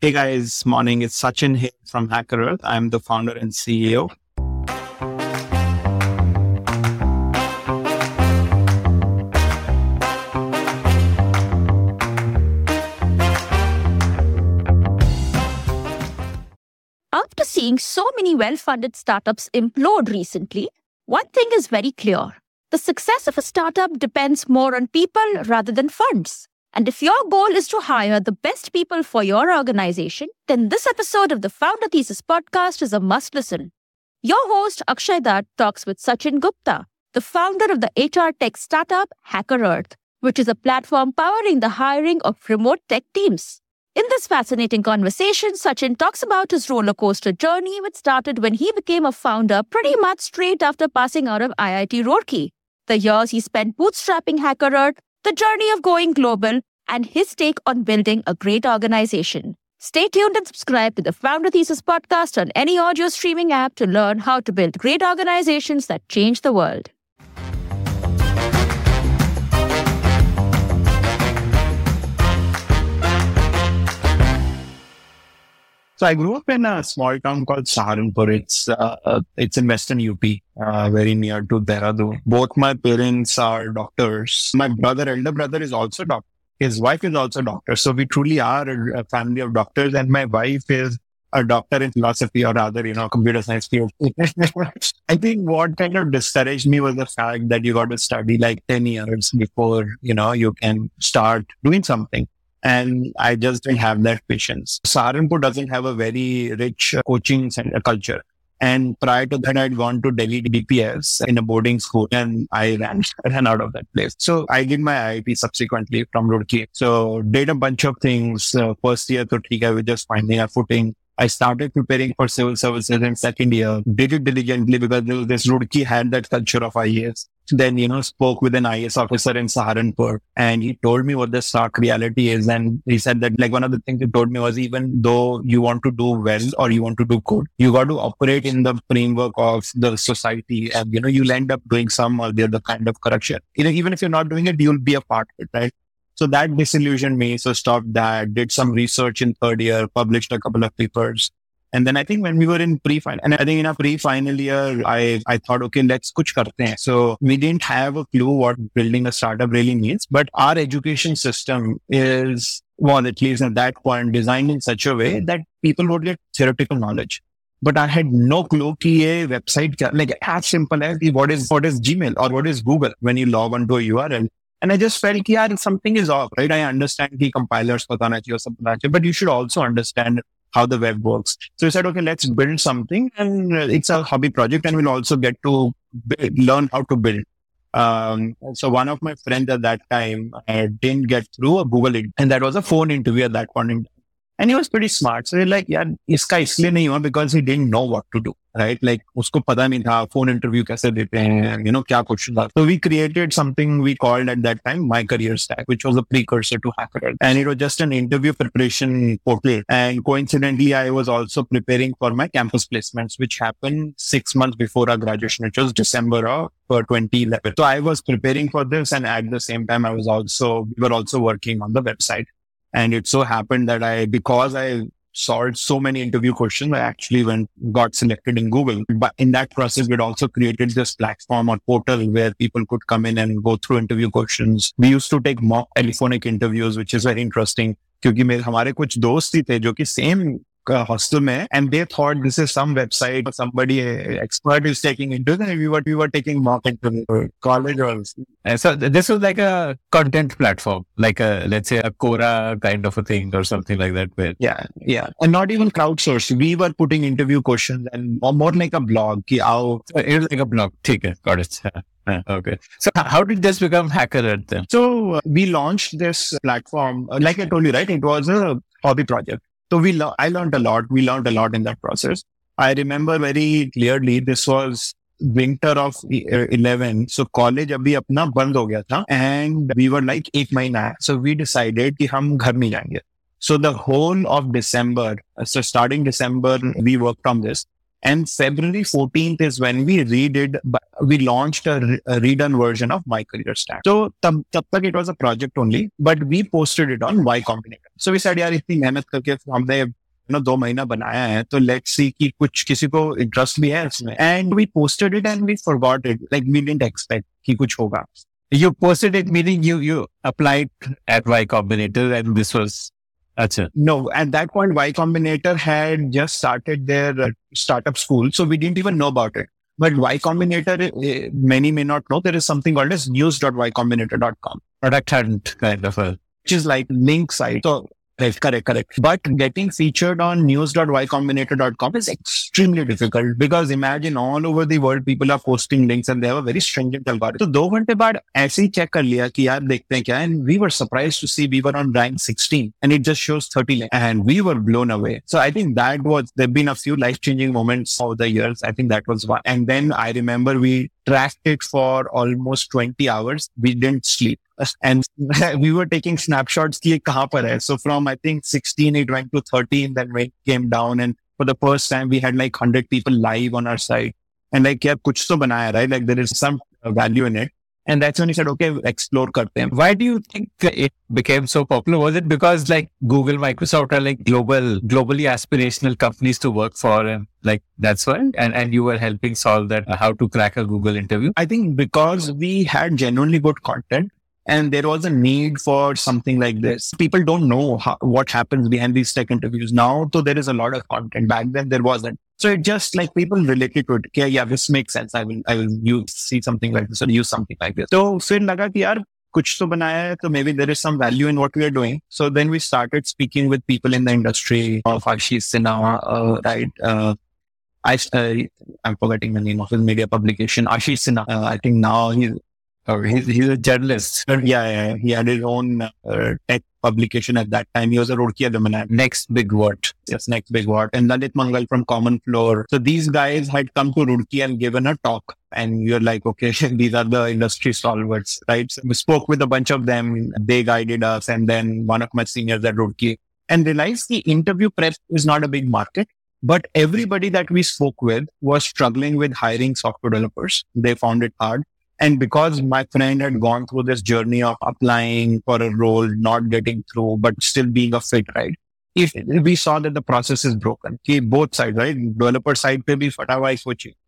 Hey guys, morning. It's Sachin here from HackerEarth. I'm the founder and CEO. After seeing so many well funded startups implode recently, one thing is very clear. The success of a startup depends more on people rather than funds. And if your goal is to hire the best people for your organization, then this episode of the Founder Thesis podcast is a must listen. Your host, Akshay Datt, talks with Sachin Gupta, the founder of the HR tech startup HackerEarth, which is a platform powering the hiring of remote tech teams. In this fascinating conversation, Sachin talks about his roller coaster journey, which started when he became a founder pretty much straight after passing out of IIT Roorkee. The years he spent bootstrapping HackerEarth, the journey of going global, and his take on building a great organization. Stay tuned and subscribe to the Founder Thesis podcast on any audio streaming app to learn how to build great organizations that change the world. So I grew up in a small town called Saharanpur. It's uh, uh, it's in Western UP, uh, very near to Dehradun. Both my parents are doctors. My brother, elder brother, is also doctor. His wife is also a doctor. So we truly are a, a family of doctors. And my wife is a doctor in philosophy or rather, you know, computer science field. I think what kind of discouraged me was the fact that you got to study like 10 years before, you know, you can start doing something. And I just didn't have that patience. Saharanpur doesn't have a very rich coaching center culture. And prior to that, I'd gone to Delhi DPS in a boarding school and I ran, ran out of that place. So I did my IIT subsequently from Roorkee. So did a bunch of things. Uh, first year, so I was just finding a footing. I started preparing for civil services in second year, did it diligently because this Roorkee had that culture of IAS. Then, you know, spoke with an IS officer in Saharanpur and he told me what the stark reality is. And he said that like one of the things he told me was even though you want to do well or you want to do good, you got to operate in the framework of the society and, you know, you'll end up doing some or the other kind of corruption. You know, even if you're not doing it, you'll be a part of it, right? So that disillusioned me. So stopped that, did some research in third year, published a couple of papers. And then I think when we were in pre-final, and I think in a pre-final year, I, I thought, okay, let's kuch karte hain. So we didn't have a clue what building a startup really means, but our education system is, well, at least at that point, designed in such a way that people would get theoretical knowledge. But I had no clue कि ये website like as simple as what is what is Gmail or what is Google when you log onto a URL. And I just felt कि यार something is off, right? I understand कि compilers पता चाहिए but you should also understand how the web works. So we said, okay, let's build something, and it's a hobby project, and we'll also get to learn how to build. Um, so one of my friends at that time uh, didn't get through a Google, and that was a phone interview at that point. And he was pretty smart. So like, yeah, iska isliye nahi hua because he didn't know what to do, right? Like usko pata nahi tha phone interview kaise dete hain, you know, kya questions are. So we created something we called at that time My Career Stack, which was a precursor to Hacker. And it was just an interview preparation portal. And coincidentally, I was also preparing for my campus placements, which happened six months before our graduation, which was December of uh, 2011. So I was preparing for this. And at the same time, I was also, we were also working on the website. And it so happened that I, because I solved so many interview questions, I actually went, got selected in Google. But in that process, we'd also created this platform or portal where people could come in and go through interview questions. We used to take mock telephonic interviews, which is very interesting. क्योंकि मेरे हमारे कुछ दोस्त ही थे जो कि same hostel mein, and they thought this is some website or somebody uh, expert is taking into it. And we were we were taking mock into college also. So this was like a content platform, like a let's say a Quora kind of a thing or something like that. Where yeah, yeah, and not even crowdsourced. We were putting interview questions and more like a blog. Ki how it was like a blog. Okay, got it. Okay. So how did this become HackerEarth then? So uh, we launched this platform. Uh, like I told you, right? It was a hobby project. So we, lo- I learned a lot. We learned a lot in that process. I remember very clearly this was winter of 11 so college abhi apna band ho gaya tha and we were like एक महीना है so we decided कि हम घर नहीं जाएंगे so the whole of December so starting December we worked on this And February 14th is when we redid, we launched a, a redone version of My Career Stack. So tab, tab tak it was a project only, but we posted it on Y Combinator. So we said, यार इतनी मेहनत करके हमने you know, दो महीना बनाया है तो let's see कि कुछ किसी को इंटरेस्ट भी है इसमें and we posted it and we forgot it like we didn't expect कि कुछ होगा you posted it meaning you you applied at Y Combinator and this was Achha. No, at that point, Y Combinator had just started their uh, startup school. So we didn't even know about it. But Y Combinator, uh, many may not know, there is something called as news.ycombinator.com. Product hunt kind of a. Which is like link site. So Correct, correct, correct. But getting featured on news.ycombinator.com is extremely difficult because imagine all over the world people are posting links and they have a very stringent algorithm. So दो घंटे बाद ऐसे ही check कर लिया कि यार देखते हैं क्या and we were surprised to see we were on rank 16 and it just shows 30 links and we were blown away. So I think that was there've been a few life changing moments over the years. I think that was one. And then I remember we tracked it for almost 20 hours. We didn't sleep and we were taking snapshots. So from I think 16 it went to 13, then it came down, and for the first time we had like 100 people live on our site, and like yeah, kuch to banaya, right? Like there is some value in it. And that's when he said, okay, explore. Why do you think it became so popular? Was it because like Google, Microsoft are like global, globally aspirational companies to work for and like that's why? And, and you were helping solve that, uh, how to crack a Google interview? I think because we had genuinely good content and there was a need for something like this. People don't know how, what happens behind these tech interviews now. So there is a lot of content. Back then there wasn't. So it just like people related to it. Okay, yeah, this makes sense. I will, I will use, see something like this or use something like this. So फिर लगा कि यार कुछ तो बनाया है तो maybe there is some value in what we are doing. So then we started speaking with people in the industry of Ashish Sinha, uh, right? Uh, I, uh, I'm forgetting the name of his media publication, Ashish Sinha. Uh, I think now he's Oh, he's, he's a journalist. Yeah, yeah, he had his own uh, tech publication at that time. He was a Roorkee alumni. Next big what? Yes, next big what. And Lalit Mangal from CommonFloor. So these guys had come to Roorkee and given a talk. And you're like, okay, these are the industry stalwarts, right? So we spoke with a bunch of them. They guided us. And then one of my seniors at Roorkee and realized the interview prep is not a big market. But everybody that we spoke with was struggling with hiring software developers. They found it hard. And because my friend had gone through this journey of applying for a role, not getting through, but still being a fit, right? If we saw that the process is broken, okay, both sides, right? Developer side pe bhi fata hua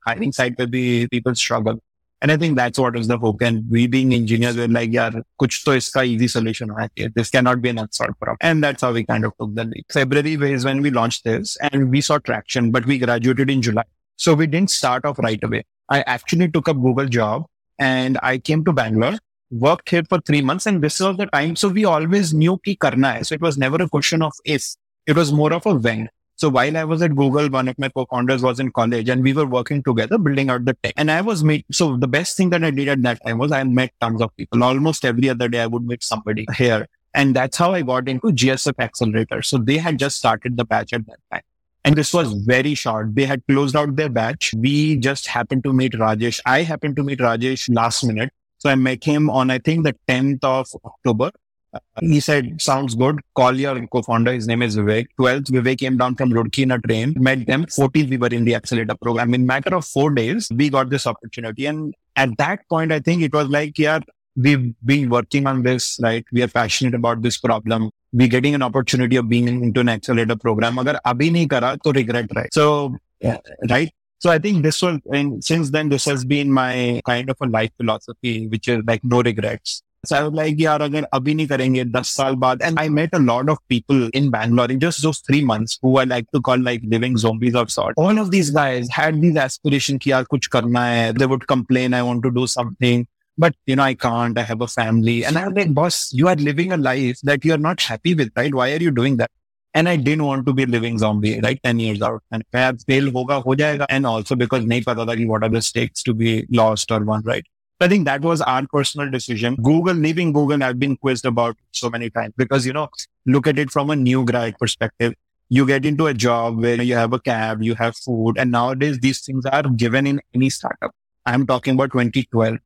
hiring side pe bhi people struggle. And I think that's what is the hook. And we being engineers, we're like, yeah, kuch to iska easy solution hai. This cannot be an unsolved problem. And that's how we kind of took the lead. February is when we launched this and we saw traction, but we graduated in July. So we didn't start off right away. I actually took a Google job and I came to Bangalore, worked here for three months, and this was the time. So we always knew ki karna hai. So it was never a question of if. It was more of a when. So while I was at Google, one of my co-founders was in college and we were working together building out the tech. And I was meet. So the best thing that I did at that time was I met tons of people. Almost every other day I would meet somebody here. And that's how I got into GSF Accelerator. So they had just started the batch at that time. And this was very short. They had closed out their batch. We just happened to meet Rajesh. I happened to meet Rajesh last minute. So I met him on, I think, the 10th of October. Uh, he said, sounds good. Call your co-founder. His name is Vivek. 12th, Vivek came down from Roorkee in a train, met them. 14th, we were in the accelerator program. In matter of four days, we got this opportunity. And at that point, I think it was like, yeah, we've been working on this, right? We are passionate about this problem. We're getting an opportunity of being into an accelerator program. Agar abhi nahi kara, to regret, right? So, yeah, right? So I think this was, and since then, this has been my kind of a life philosophy, which is like no regrets. So I was like, yaar, agar abhi nahi karenge, 10 saal baad. And I met a lot of people in Bangalore in just those three months who I like to call like living zombies of sort. All of these guys had these aspirations ki yaar kuch karna hai. They would complain, I want to do something but you know, I can't, I have a family. And I'm like, boss, you are living a life that you're not happy with, right? Why are you doing that? And I didn't want to be living zombie, right? 10 years out. And I fail hoga, ho jayega. And also because nahi pata tha ki what are the stakes to be lost or won, right? I think that was our personal decision. Google, leaving Google, I've been quizzed about so many times because, you know, look at it from a new grad perspective. You get into a job where you have a cab, you have food, and nowadays these things are given in any startup. I'm talking about 2012.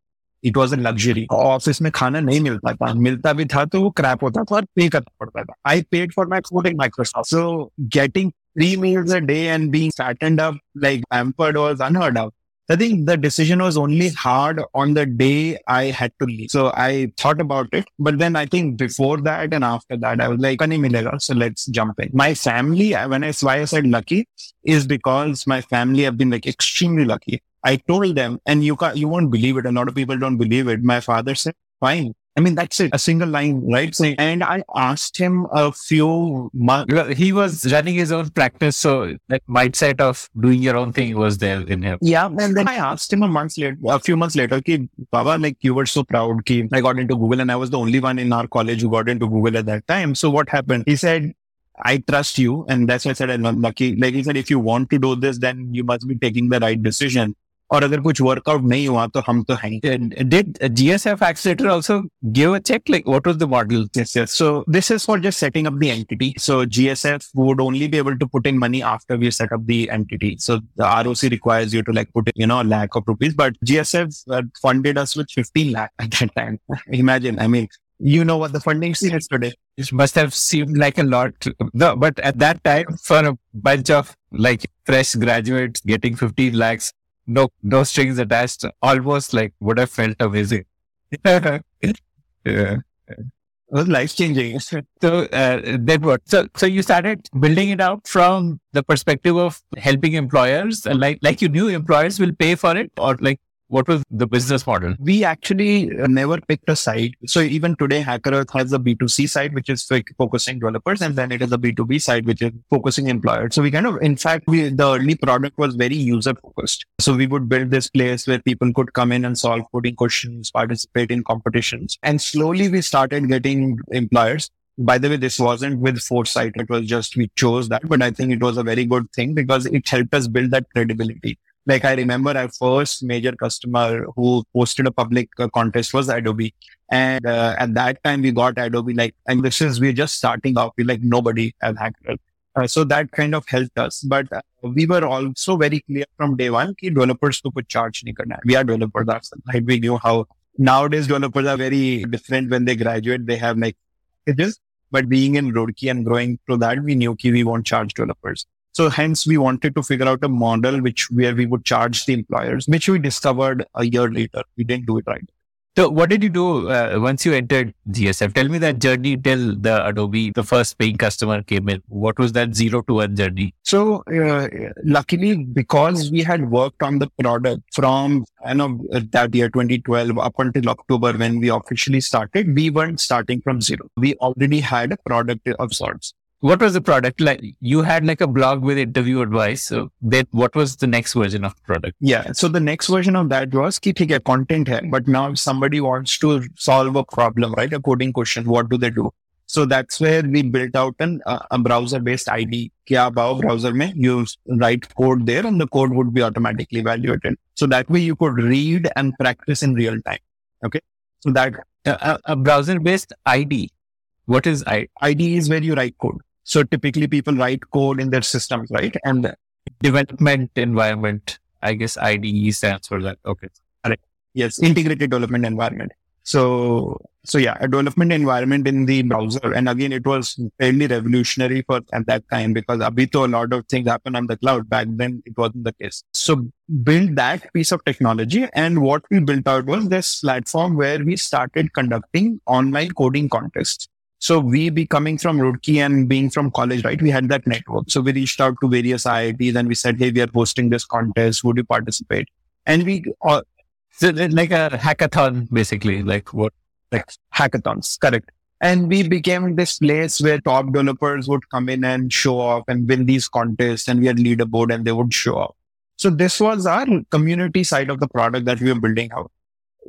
It was a luxury office में खाना नहीं मिलता था मिलता भी था तो वो क्रैप होता था और पे करना पड़ता था I paid for my food in Microsoft so getting three meals a day and being fattened up like pampered was unheard of. I think the decision was only hard on the day I had to leave. So I thought about it. But then I think before that and after that, I was like, Kani milega. So let's jump in. My family, when I, why I said lucky is because my family have been like extremely lucky. I told them, and you can't, you won't believe it. A lot of people don't believe it. My father said, fine. I mean, that's it. A single line, right? And I asked him a few months. He was running his own practice. So that mindset of doing your own thing was there in him. Yeah. And then I asked him a month later, a few months later, ki, Baba, like you were so proud ki I got into Google and I was the only one in our college who got into Google at that time. So what happened? He said, I trust you. And that's why I said I'm lucky. Like he said, if you want to do this, then you must be taking the right decision. और अगर कुछ workout नहीं हुआ तो हम तो हैं did GSF accelerator also give a check like what was the model yes yes so this is for just setting up the entity so GSF would only be able to put in money after we set up the entity so the ROC requires you to like put in you know a lakh of rupees but GSF uh, funded us with 15 lakh at that time imagine I mean you know what the funding scene is today. It must have seemed like a lot. No, but at that time, for a bunch of like fresh graduates getting 15 lakhs, no no strings attached almost like would have felt amazing. Yeah. It was life changing so uh, then what? So so you started building it out from the perspective of helping employers and like like you knew employers will pay for it or like what was the business model? We actually uh, never picked a side. So even today, HackerEarth has a B2C side, which is focusing developers, and then it is a B2B side, which is focusing employers. So we kind of, in fact, we, the early product was very user focused. So we would build this place where people could come in and solve coding questions, participate in competitions. And slowly we started getting employers by the way, this wasn't with foresight. It was just we chose that, but I think it was a very good thing because it helped us build that credibility. Like I remember our first major customer who posted a public uh, contest was Adobe. And uh, at that time we got Adobe like, and this is, we're just starting off. We like nobody has Hacker. Uh, so that kind of helped us. But uh, we were also very clear from day one that developers to put charge We are developers ourselves? We knew how nowadays developers are very different when they graduate. They have like packages. But being in Roorkee and growing through that, we knew that we won't charge developers. So hence we wanted to figure out a model which where we would charge the employers, which we discovered a year later. We didn't do it right. So what did you do uh, once you entered GSF? Tell me that journey till the Adobe, the first paying customer came in. What was that zero to one journey? So uh, luckily, because we had worked on the product from you know that year 2012 up until October when we officially started, we weren't starting from zero. We already had a product of sorts what was the product? Like you had like a blog with interview advice so then what was the next version of the product? Yeah so the next version of that was ki theek hai content hai but now if somebody wants to solve a problem right a coding question what do they do? So that's where we built out an, uh, a browser based IDE ki aap aao browser mein you write code there and the code would be automatically evaluated so that way you could read and practice in real time okay? So that a, a browser based IDE what is I- id is where you write code so typically people write code in their systems, right? And development environment, I guess IDE stands for that. Okay. Yes. Integrated development environment. So, so yeah, a development environment in the browser. And again, it was fairly revolutionary for at that time because abito a lot of things happen on the cloud. Back then it wasn't the case. So build that piece of technology. And what we built out was this platform where we started conducting online coding contests. So we be coming from Roorkee and being from college, right? We had that network. So we reached out to various IITs and we said, Hey, we are hosting this contest. Would you participate? And we, uh, so like a hackathon, basically, like what? Like hackathons, correct. And we became this place where top developers would come in and show off and win these contests and we had leaderboard and they would show up. So this was our community side of the product that we were building out.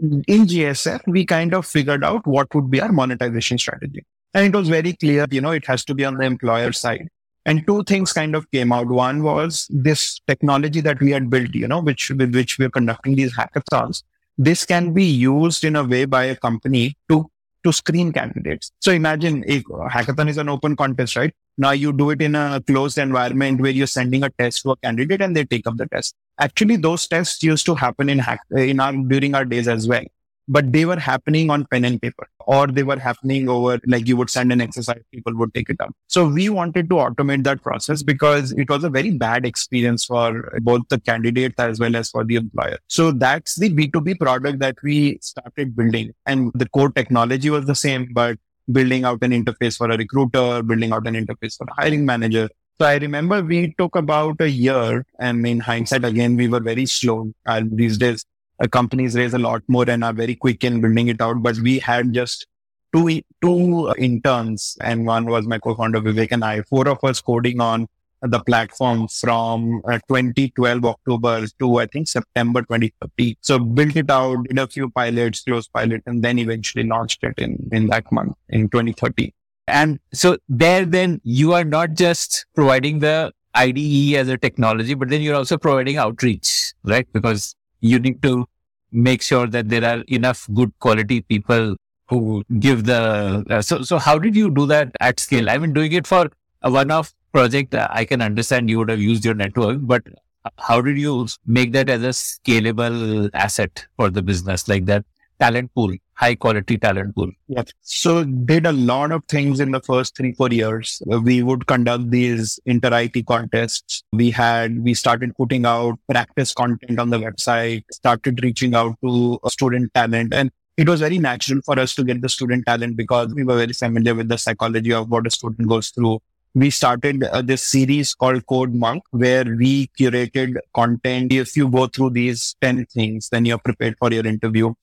In GSF, we kind of figured out what would be our monetization strategy. And it was very clear, you know, it has to be on the employer side. And two things kind of came out. One was this technology that we had built, you know, which with which we're conducting these hackathons. This can be used in a way by a company to to screen candidates. So imagine a hackathon is an open contest, right? Now you do it in a closed environment where you're sending a test to a candidate and they take up the test. Actually, those tests used to happen in hack in our during our days as well. But they were happening on pen and paper or they were happening over like you would send an exercise, people would take it up. So we wanted to automate that process because it was a very bad experience for both the candidates as well as for the employer. So that's the B2B product that we started building and the core technology was the same, but building out an interface for a recruiter, building out an interface for a hiring manager. So I remember we took about a year and in hindsight, again, we were very slow. And these days, uh, companies raise a lot more and are very quick in building it out. But we had just two, two interns and one was my co-founder Vivek and I, four of us coding on the platform from uh, 2012 October to I think September 2030. So built it out, did a few pilots, closed pilot, and then eventually launched it in, in that month in 2030. And so there, then you are not just providing the IDE as a technology, but then you're also providing outreach, right? Because you need to make sure that there are enough good quality people who give the, uh, so, so how did you do that at scale? I mean, doing it for a one-off project, uh, I can understand you would have used your network, but how did you make that as a scalable asset for the business like that talent pool, high quality talent pool? Yes. So did a lot of things in the first three, four years. We would conduct these inter IIT contests. We had, we started putting out practice content on the website, started reaching out to student talent and it was very natural for us to get the student talent because we were very familiar with the psychology of what a student goes through. We started uh, this series called Code Monk, where we curated content. If you go through these 10 things, then you're prepared for your interview.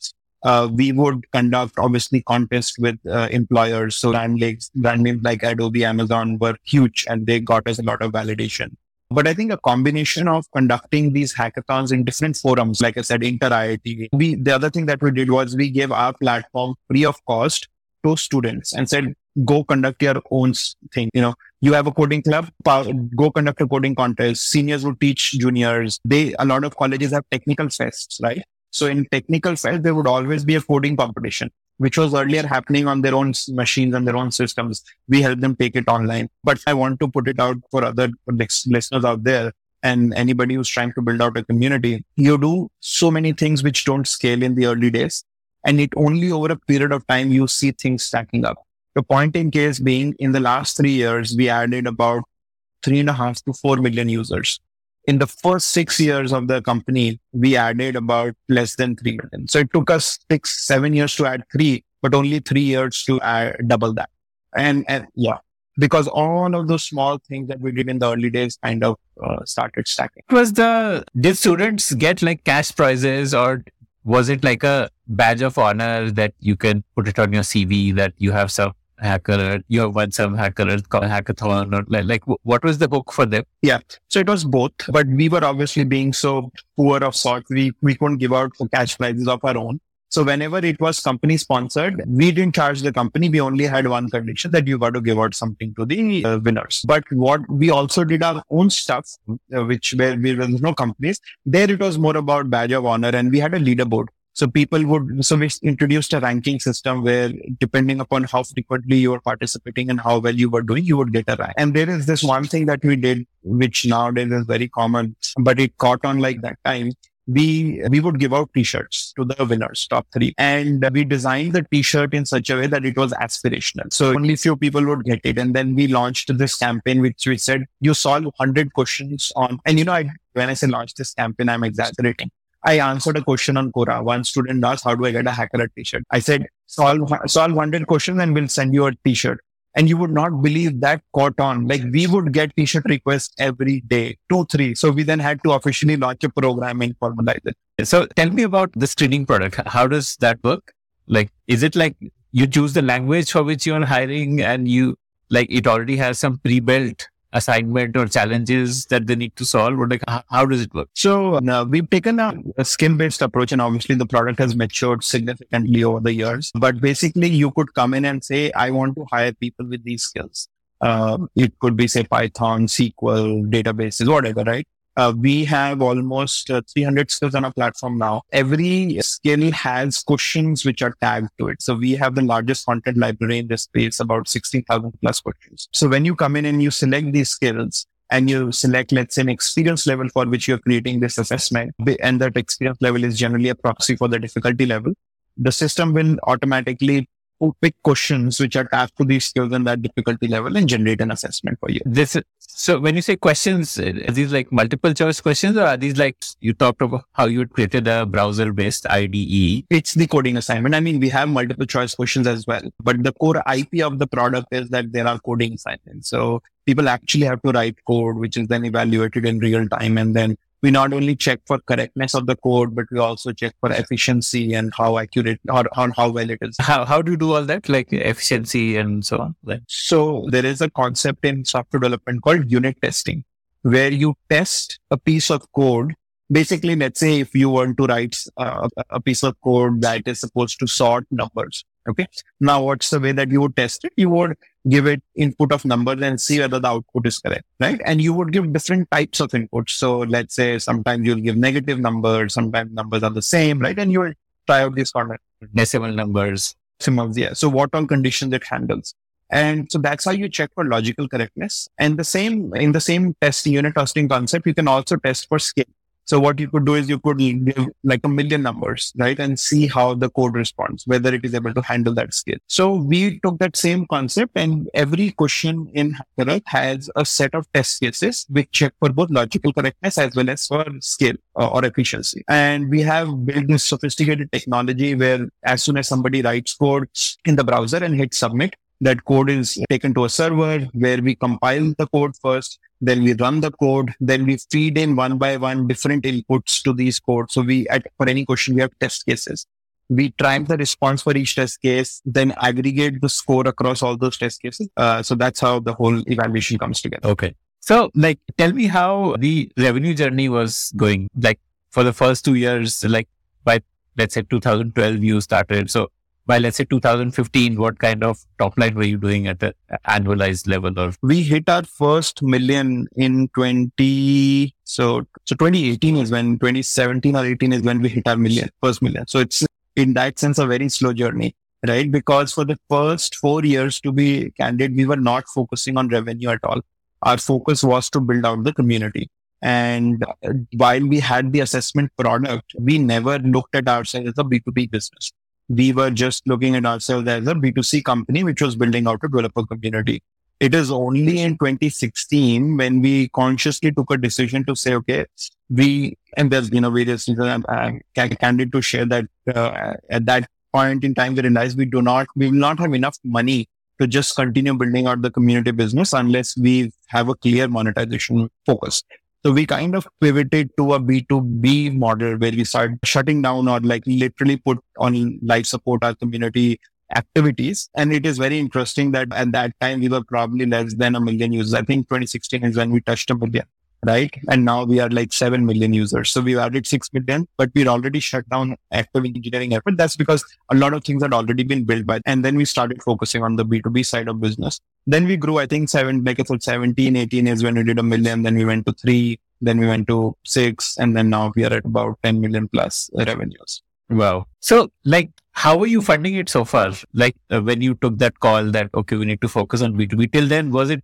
Uh, we would conduct obviously contests with uh, employers. So brand, like, brand names like Adobe, Amazon were huge and they got us a lot of validation. But I think a combination of conducting these hackathons in different forums, like I said, inter IIT, we, the other thing that we did was we gave our platform free of cost to students and said, go conduct your own thing. You know, you have a coding club, go conduct a coding contest. Seniors would teach juniors. They, a lot of colleges have technical fests, right? So in technical fest, there would always be a coding competition, which was earlier happening on their own machines and their own systems. We help them take it online. But I want to put it out for other listeners out there and anybody who's trying to build out a community. You do so many things which don't scale in the early days. And it only over a period of time, you see things stacking up. The point in case being in the last three years, we added about three and a half to four million users in the first six years of the company, we added about less than 3 million. So it took us six, seven years to add three, but only three years to add double that. And, and yeah, because all of those small things that we did in the early days kind of uh, started stacking. Was the, did students get like cash prizes or was it like a badge of honor that you can put it on your CV that you have some hacker you have won some hacker hackathon or like, like what was the hook for them yeah so it was both but we were obviously being so poor of sort we we couldn't give out cash prizes of our own so whenever it was company sponsored, we didn't charge the company. We only had one condition that you got to give out something to the uh, winners. But what we also did our own stuff, uh, which where, where there was no companies. There it was more about badge of honor and we had a leaderboard. So people would, so we introduced a ranking system where depending upon how frequently you were participating and how well you were doing, you would get a rank. And there is this one thing that we did, which nowadays is very common, but it caught on like that time. We, we would give out t-shirts to the winners, top three. And we designed the t-shirt in such a way that it was aspirational. So only few people would get it. And then we launched this campaign, which we said, you solve 100 questions on, and you know, I, when I say launch this campaign, I'm exaggerating I answered a question on Quora. One student asked, how do I get a hacker t-shirt? I said, solve, solve 100 questions and we'll send you a t-shirt. And you would not believe that caught on. Like we would get t-shirt requests every day, two, three. So we then had to officially launch a program and formalize it. So tell me about the screening product. How does that work? Like, is it like you choose the language for which you're hiring and you like it already has some pre-built assignment or challenges that they need to solve or like how, does it work? So uh, we've taken a, a skill based approach and obviously the product has matured significantly over the years. But basically you could come in and say i want to hire people with these skills. Uh, it could be say python sql databases whatever right uh, we have almost uh, 300 skills on our platform now. Every skill has questions which are tagged to it. So we have the largest content library in this space, about 60,000 plus questions. So when you come in and you select these skills, and you select, let's say, an experience level for which you're creating this assessment, and that experience level is generally a proxy for the difficulty level. the system will automatically pick questions which are tagged to these skills and that difficulty level and generate an assessment for you. This is, so when you say questions, are these like multiple choice questions or are these like you talked about how you created a browser based IDE? It's the coding assignment. I mean, we have multiple choice questions as well, but the core IP of the product is that there are coding assignments. So people actually have to write code, which is then evaluated in real time and then we not only check for correctness of the code, but we also check for efficiency and how accurate or, or how well it is. How, how do you do all that? Like efficiency and so on? Like, so there is a concept in software development called unit testing, where you test a piece of code. Basically, let's say if you want to write uh, a piece of code that is supposed to sort numbers. Okay. Now, what's the way that you would test it? You would give it input of numbers and see whether the output is correct, right? And you would give different types of inputs. So let's say sometimes you'll give negative numbers, sometimes numbers are the same, right? And you'll try out these kind decimal numbers. Decimals, yeah. So what all conditions it handles. And so that's how you check for logical correctness. And the same, in the same test unit testing concept, you can also test for scale. So what you could do is you could give like a million numbers, right? And see how the code responds, whether it is able to handle that scale. So we took that same concept and every question in HackerEarth has a set of test cases which check for both logical correctness as well as for scale uh, or efficiency. And we have built this sophisticated technology where as soon as somebody writes code in the browser and hits submit, that code is taken to a server where we compile the code first then we run the code, then we feed in one by one different inputs to these codes. So we, at, for any question, we have test cases. We track the response for each test case, then aggregate the score across all those test cases. Uh, so that's how the whole evaluation comes together. Okay. So like, tell me how the revenue journey was going. Like for the first two years, like by, let's say 2012, you started. So by let's say 2015 what kind of top line were you doing at the annualized level or? We hit our first million in 20 so so 2018 is when 2017 or 18 is when we hit our million first million. So it's in that sense a very slow journey right? Because for the first 4 years to be candid we were not focusing on revenue at all. Our focus was to build out the community. And while we had the assessment product we never looked at ourselves as a b2b business we were just looking at ourselves as a B2C company, which was building out a developer community. It is only in 2016 when we consciously took a decision to say, okay, we, and there's, you know, various reasons I'm, I'm candid to share that uh, at that point in time, we realized we do not, we will not have enough money to just continue building out the community business unless we have a clear monetization focus. So we kind of pivoted to a B2B model where we started shutting down or like literally put on life support our community activities. And it is very interesting that at that time we were probably less than a million users. I think 2016 is when we touched a million right? And now we are like 7 million users. So we've added 6 million, but we're already shut down active engineering effort. That's because a lot of things had already been built by, and then we started focusing on the B2B side of business. Then we grew, I think seven, like I said, 17, 18 is when we did a million. Then we went to three, then we went to six, and then now we are at about 10 million plus revenues. Wow. So like, how are you funding it so far? Like uh, when you took that call that, okay, we need to focus on B2B till then, was it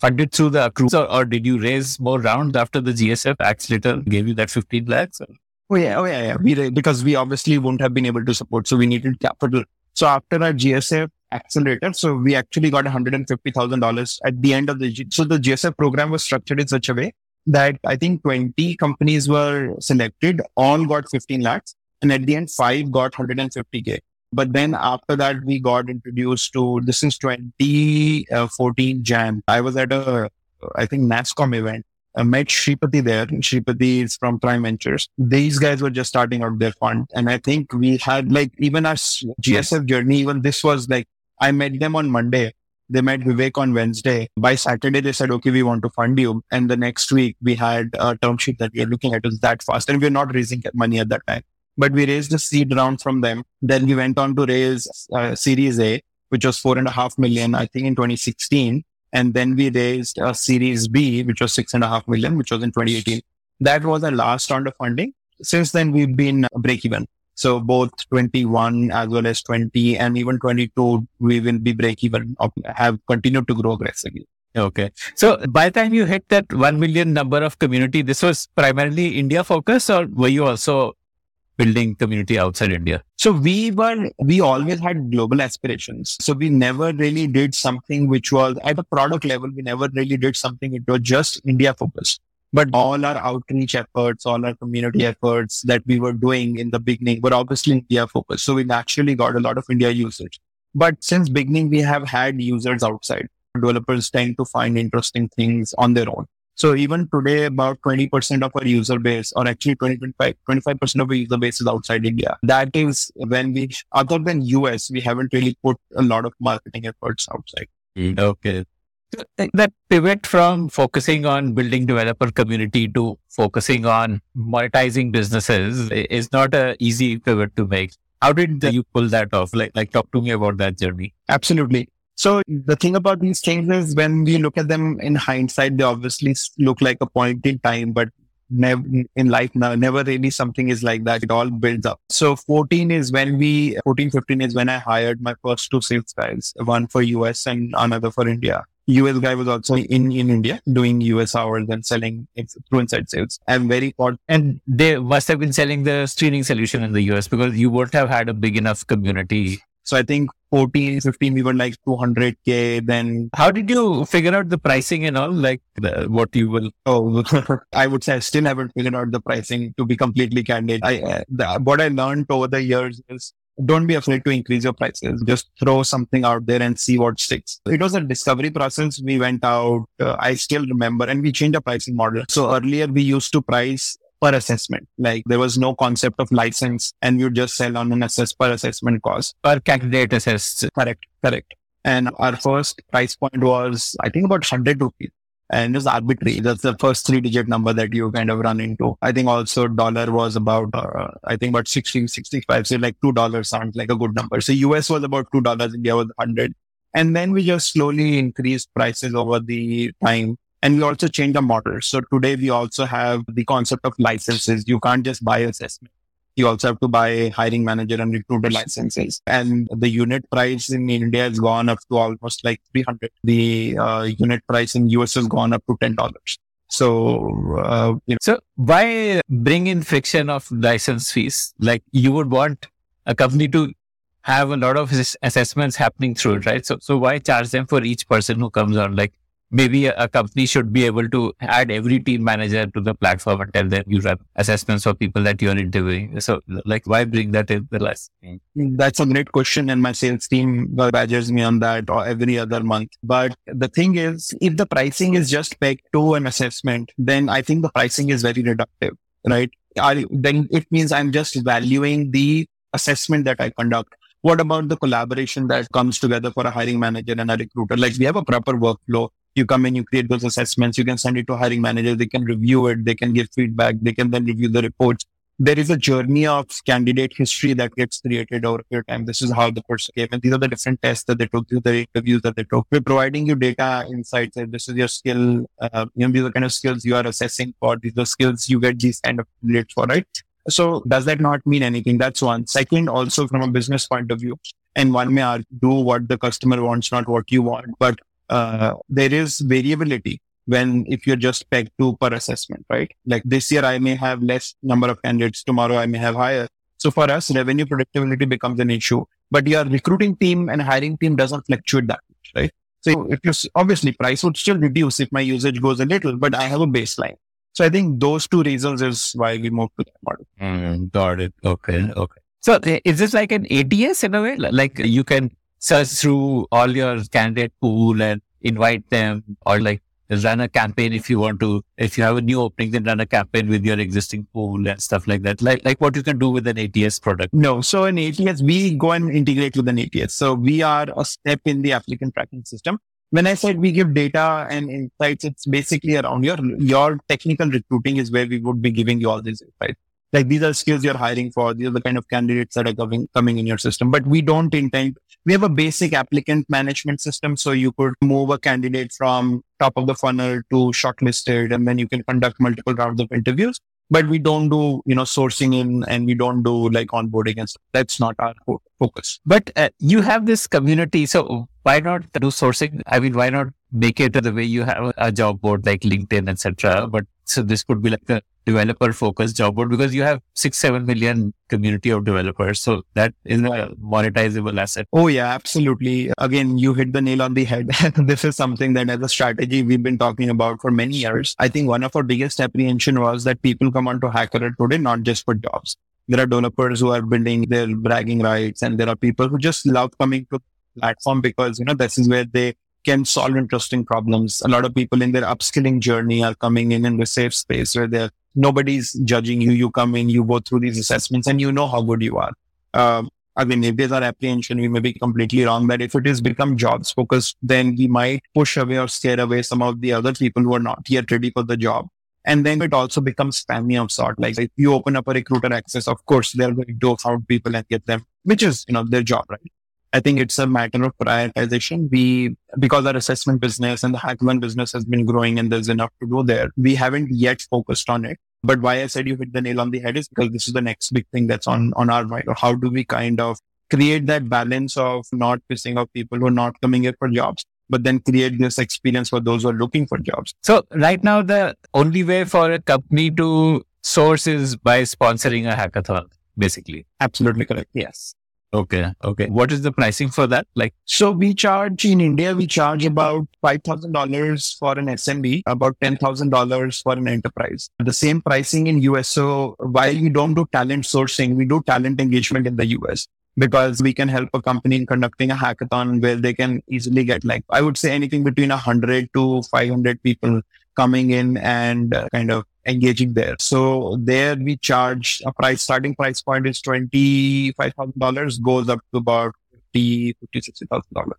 funded through the accruals or, or, did you raise more rounds after the GSF accelerator gave you that 15 lakhs? Or? Oh yeah, oh yeah, yeah. We, because we obviously wouldn't have been able to support, so we needed capital. So after our GSF accelerator, so we actually got $150,000 at the end of the, G- so the GSF program was structured in such a way that I think 20 companies were selected, all got 15 lakhs. And at the end, five got 150K. But then after that, we got introduced to this is 2014 uh, Jan. I was at a, I think NASSCOM event. I met Shripati there. Shripati is from Prime Ventures. These guys were just starting out their fund. And I think we had like even our GSF journey, even this was like, I met them on Monday. They met Vivek on Wednesday. By Saturday, they said, okay, we want to fund you. And the next week we had a term sheet that we are looking at. Was that fast. And we are not raising money at that time but we raised a seed round from them. Then we went on to raise uh, Series A, which was four and a half million, I think in 2016. And then we raised a Series B, which was six and a half million, which was in 2018. That was our last round of funding. Since then, we've been break even. So both 21 as well as 20 and even 22, we will be break even, or have continued to grow aggressively. Okay. So by the time you hit that 1 million number of community, this was primarily India focused or were you also building community outside India? So we were, we always had global aspirations. So we never really did something which was at a product level. We never really did something. It was just India focused. But all our outreach efforts, all our community efforts that we were doing in the beginning were obviously India focused. So we naturally got a lot of India usage. But since beginning, we have had users outside. Developers tend to find interesting things on their own. So even today, about 20% of our user base, or actually 20, 25, 25% of our user base is outside India. That is when we, other than US, we haven't really put a lot of marketing efforts outside. Mm, okay. So uh, that pivot from focusing on building developer community to focusing on monetizing businesses is not a easy pivot to make. How did you pull that off? Like, like talk to me about that journey. Absolutely. So the thing about these things is when we look at them in hindsight, they obviously look like a point in time, but never in life now, never really something is like that. It all builds up. So 14 is when we, 14, 15 is when I hired my first two sales guys, one for US and another for India. US guy was also in, in India doing US hours and selling through inside sales. I'm very. And they must have been selling the streaming solution in the US because you would have had a big enough community. So I think 14, 15, we were like 200K. Then how did you figure out the pricing and all? Like the, what you will? Oh, I would say I still haven't figured out the pricing to be completely candid. I, uh, the, what I learned over the years is don't be afraid to increase your prices. Just throw something out there and see what sticks. It was a discovery process. We went out. Uh, I still remember and we changed the pricing model. So earlier we used to price per assessment. Like there was no concept of license and you just sell on an assess per assessment cost. Per candidate assessed. Correct. Correct. And our first price point was, I think about 100 rupees and it's arbitrary. That's the first three digit number that you kind of run into. I think also dollar was about, uh, I think about 60, 65. So like $2 sounds like a good number. So US was about $2. India was 100. And then we just slowly increased prices over the time. And we also changed the model. So today we also have the concept of licenses. You can't just buy assessment. You also have to buy hiring manager and recruiter licenses. And the unit price in India has gone up to almost like 300. The uh, unit price in US has gone up to $10. So, uh, you know. so why bring in friction of license fees? Like you would want a company to have a lot of assessments happening through it, right? So, so why charge them for each person who comes on? Like maybe a, a, company should be able to add every team manager to the platform and tell them you run assessments for people that you're interviewing. So like, why bring that in the list? That's a great question. And my sales team badgers me on that or every other month. But the thing is, if the pricing is just pegged to an assessment, then I think the pricing is very reductive, right? I, then it means I'm just valuing the assessment that I conduct. What about the collaboration that comes together for a hiring manager and a recruiter? Like we have a proper workflow you come in, you create those assessments, you can send it to hiring manager, they can review it, they can give feedback, they can then review the reports. There is a journey of candidate history that gets created over your time. This is how the person came. And these are the different tests that they took, these the interviews that they took. We're providing you data insights. And this is your skill. Uh, you know, these are the kind of skills you are assessing for. These are skills you get these kind of candidates for, right? So does that not mean anything? That's one. Second, also from a business point of view, and one may do what the customer wants, not what you want. But uh, there is variability when if you're just pegged to per assessment, right? Like this year, I may have less number of candidates. Tomorrow, I may have higher. So for us, revenue predictability becomes an issue. But your recruiting team and hiring team doesn't fluctuate that much, right? So if you obviously price would still reduce if my usage goes a little, but I have a baseline. So I think those two reasons is why we moved to that model. Mm, got it. Okay. Okay. So is this like an ATS in a way? Like you can search through all your candidate pool and invite them or like run a campaign if you want to. If you have a new opening then run a campaign with your existing pool and stuff like that. Like like what you can do with an ats product. No so an ats we go and integrate with an ats so we are a step in the applicant tracking system. When i said we give data and insights it's basically around your your technical recruiting is where we would be giving you all these insights like these are skills you're hiring for. These are the kind of candidates that are coming coming in your system. But we don't intend we have a basic applicant management system so you could move a candidate from top of the funnel to shortlisted and then you can conduct multiple rounds of interviews. But we don't do you know sourcing in and we don't do like onboarding and stuff. that's not our focus. But uh, you have this community so why not do sourcing? I mean why not make it the way you have a job board like linkedin etc but So this could be like a developer focused job board because you have six, seven million community of developers. So that is a monetizable asset. Oh yeah, absolutely. Again, you hit the nail on the head. this is something that as a strategy we've been talking about for many years. I think one of our biggest apprehension was that people come onto HackerEarth today, not just for jobs. There are developers who are building their bragging rights and there are people who just love coming to platform because, you know, this is where they can solve interesting problems. A lot of people in their upskilling journey are coming in in the safe space where they're nobody's judging you. You come in, you go through these assessments and you know how good you are. Um, I mean, if there's our apprehension, we may be completely wrong But if it is become jobs focused, then we might push away or scare away some of the other people who are not yet ready for the job. And then it also becomes spammy of sort. Like if you open up a recruiter access, of course, they're going to found people and get them, which is, you know, their job, right? I think it's a matter of prioritization. We, because our assessment business and the hackathon business has been growing and there's enough to do there, we haven't yet focused on it. But why I said you hit the nail on the head is because this is the next big thing that's on, on our mind. Or how do we kind of create that balance of not pissing off people who are not coming here for jobs, but then create this experience for those who are looking for jobs. So right now, the only way for a company to source is by sponsoring a hackathon, basically. Absolutely correct. Yes. Okay. Okay. What is the pricing for that? Like, so we charge in India, we charge about $5,000 for an SMB, about $10,000 for an enterprise. The same pricing in US. So while we don't do talent sourcing, we do talent engagement in the US because we can help a company in conducting a hackathon where they can easily get like, I would say anything between a 100 to 500 people coming in and uh, kind of engaging there. So there we charge a price, starting price point is $25,000 goes up to about 50, 50, $60,000.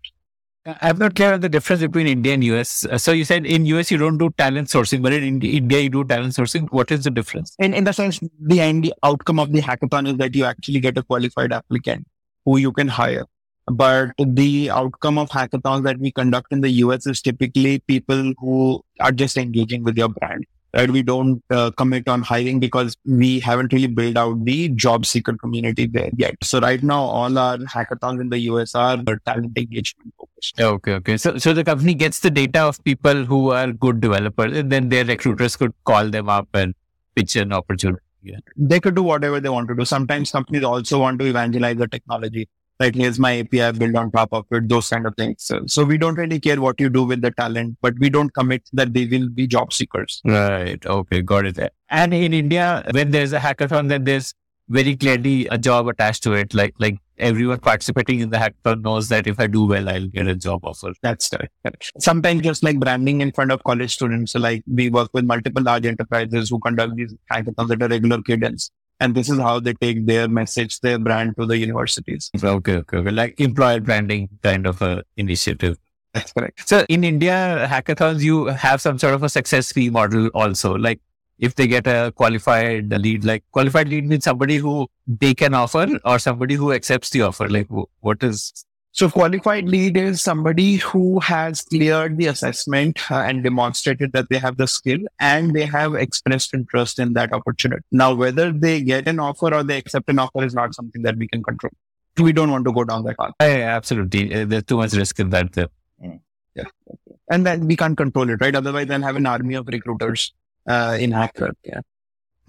I'm not clear on the difference between India and US. Uh, so you said in US you don't do talent sourcing, but in India you do talent sourcing. What is the difference? In, in the sense, the end outcome of the hackathon is that you actually get a qualified applicant who you can hire. But the outcome of hackathons that we conduct in the US is typically people who are just engaging with your brand right? We don't uh, commit on hiring because we haven't really built out the job seeker community there yet. So right now, all our hackathons in the US are talent engagement focused. Okay, okay. So, so the company gets the data of people who are good developers, and then their recruiters could call them up and pitch an opportunity. Yeah. They could do whatever they want to do. Sometimes companies also want to evangelize the technology like here's my API built on top of it, those kind of things. So, so, we don't really care what you do with the talent, but we don't commit that they will be job seekers. Right. Okay. Got it. And in India, when there's a hackathon, then there's very clearly a job attached to it. Like, like everyone participating in the hackathon knows that if I do well, I'll get a job offer. That's correct. Sometimes just like branding in front of college students. So like we work with multiple large enterprises who conduct these hackathons at a regular cadence. And this is how they take their message, their brand to the universities. Okay, okay, okay. Like employer branding kind of a initiative. That's correct. So in India, hackathons, you have some sort of a success fee model also. Like if they get a qualified lead, like qualified lead means somebody who they can offer or somebody who accepts the offer. Like what is so qualified lead is somebody who has cleared the assessment uh, and demonstrated that they have the skill and they have expressed interest in that opportunity. Now, whether they get an offer or they accept an offer is not something that we can control. We don't want to go down that path. Yeah, absolutely. Uh, there's too much risk in that. Mm. Yeah. And then we can't control it, right? Otherwise, then have an army of recruiters uh, in hacker. Yeah.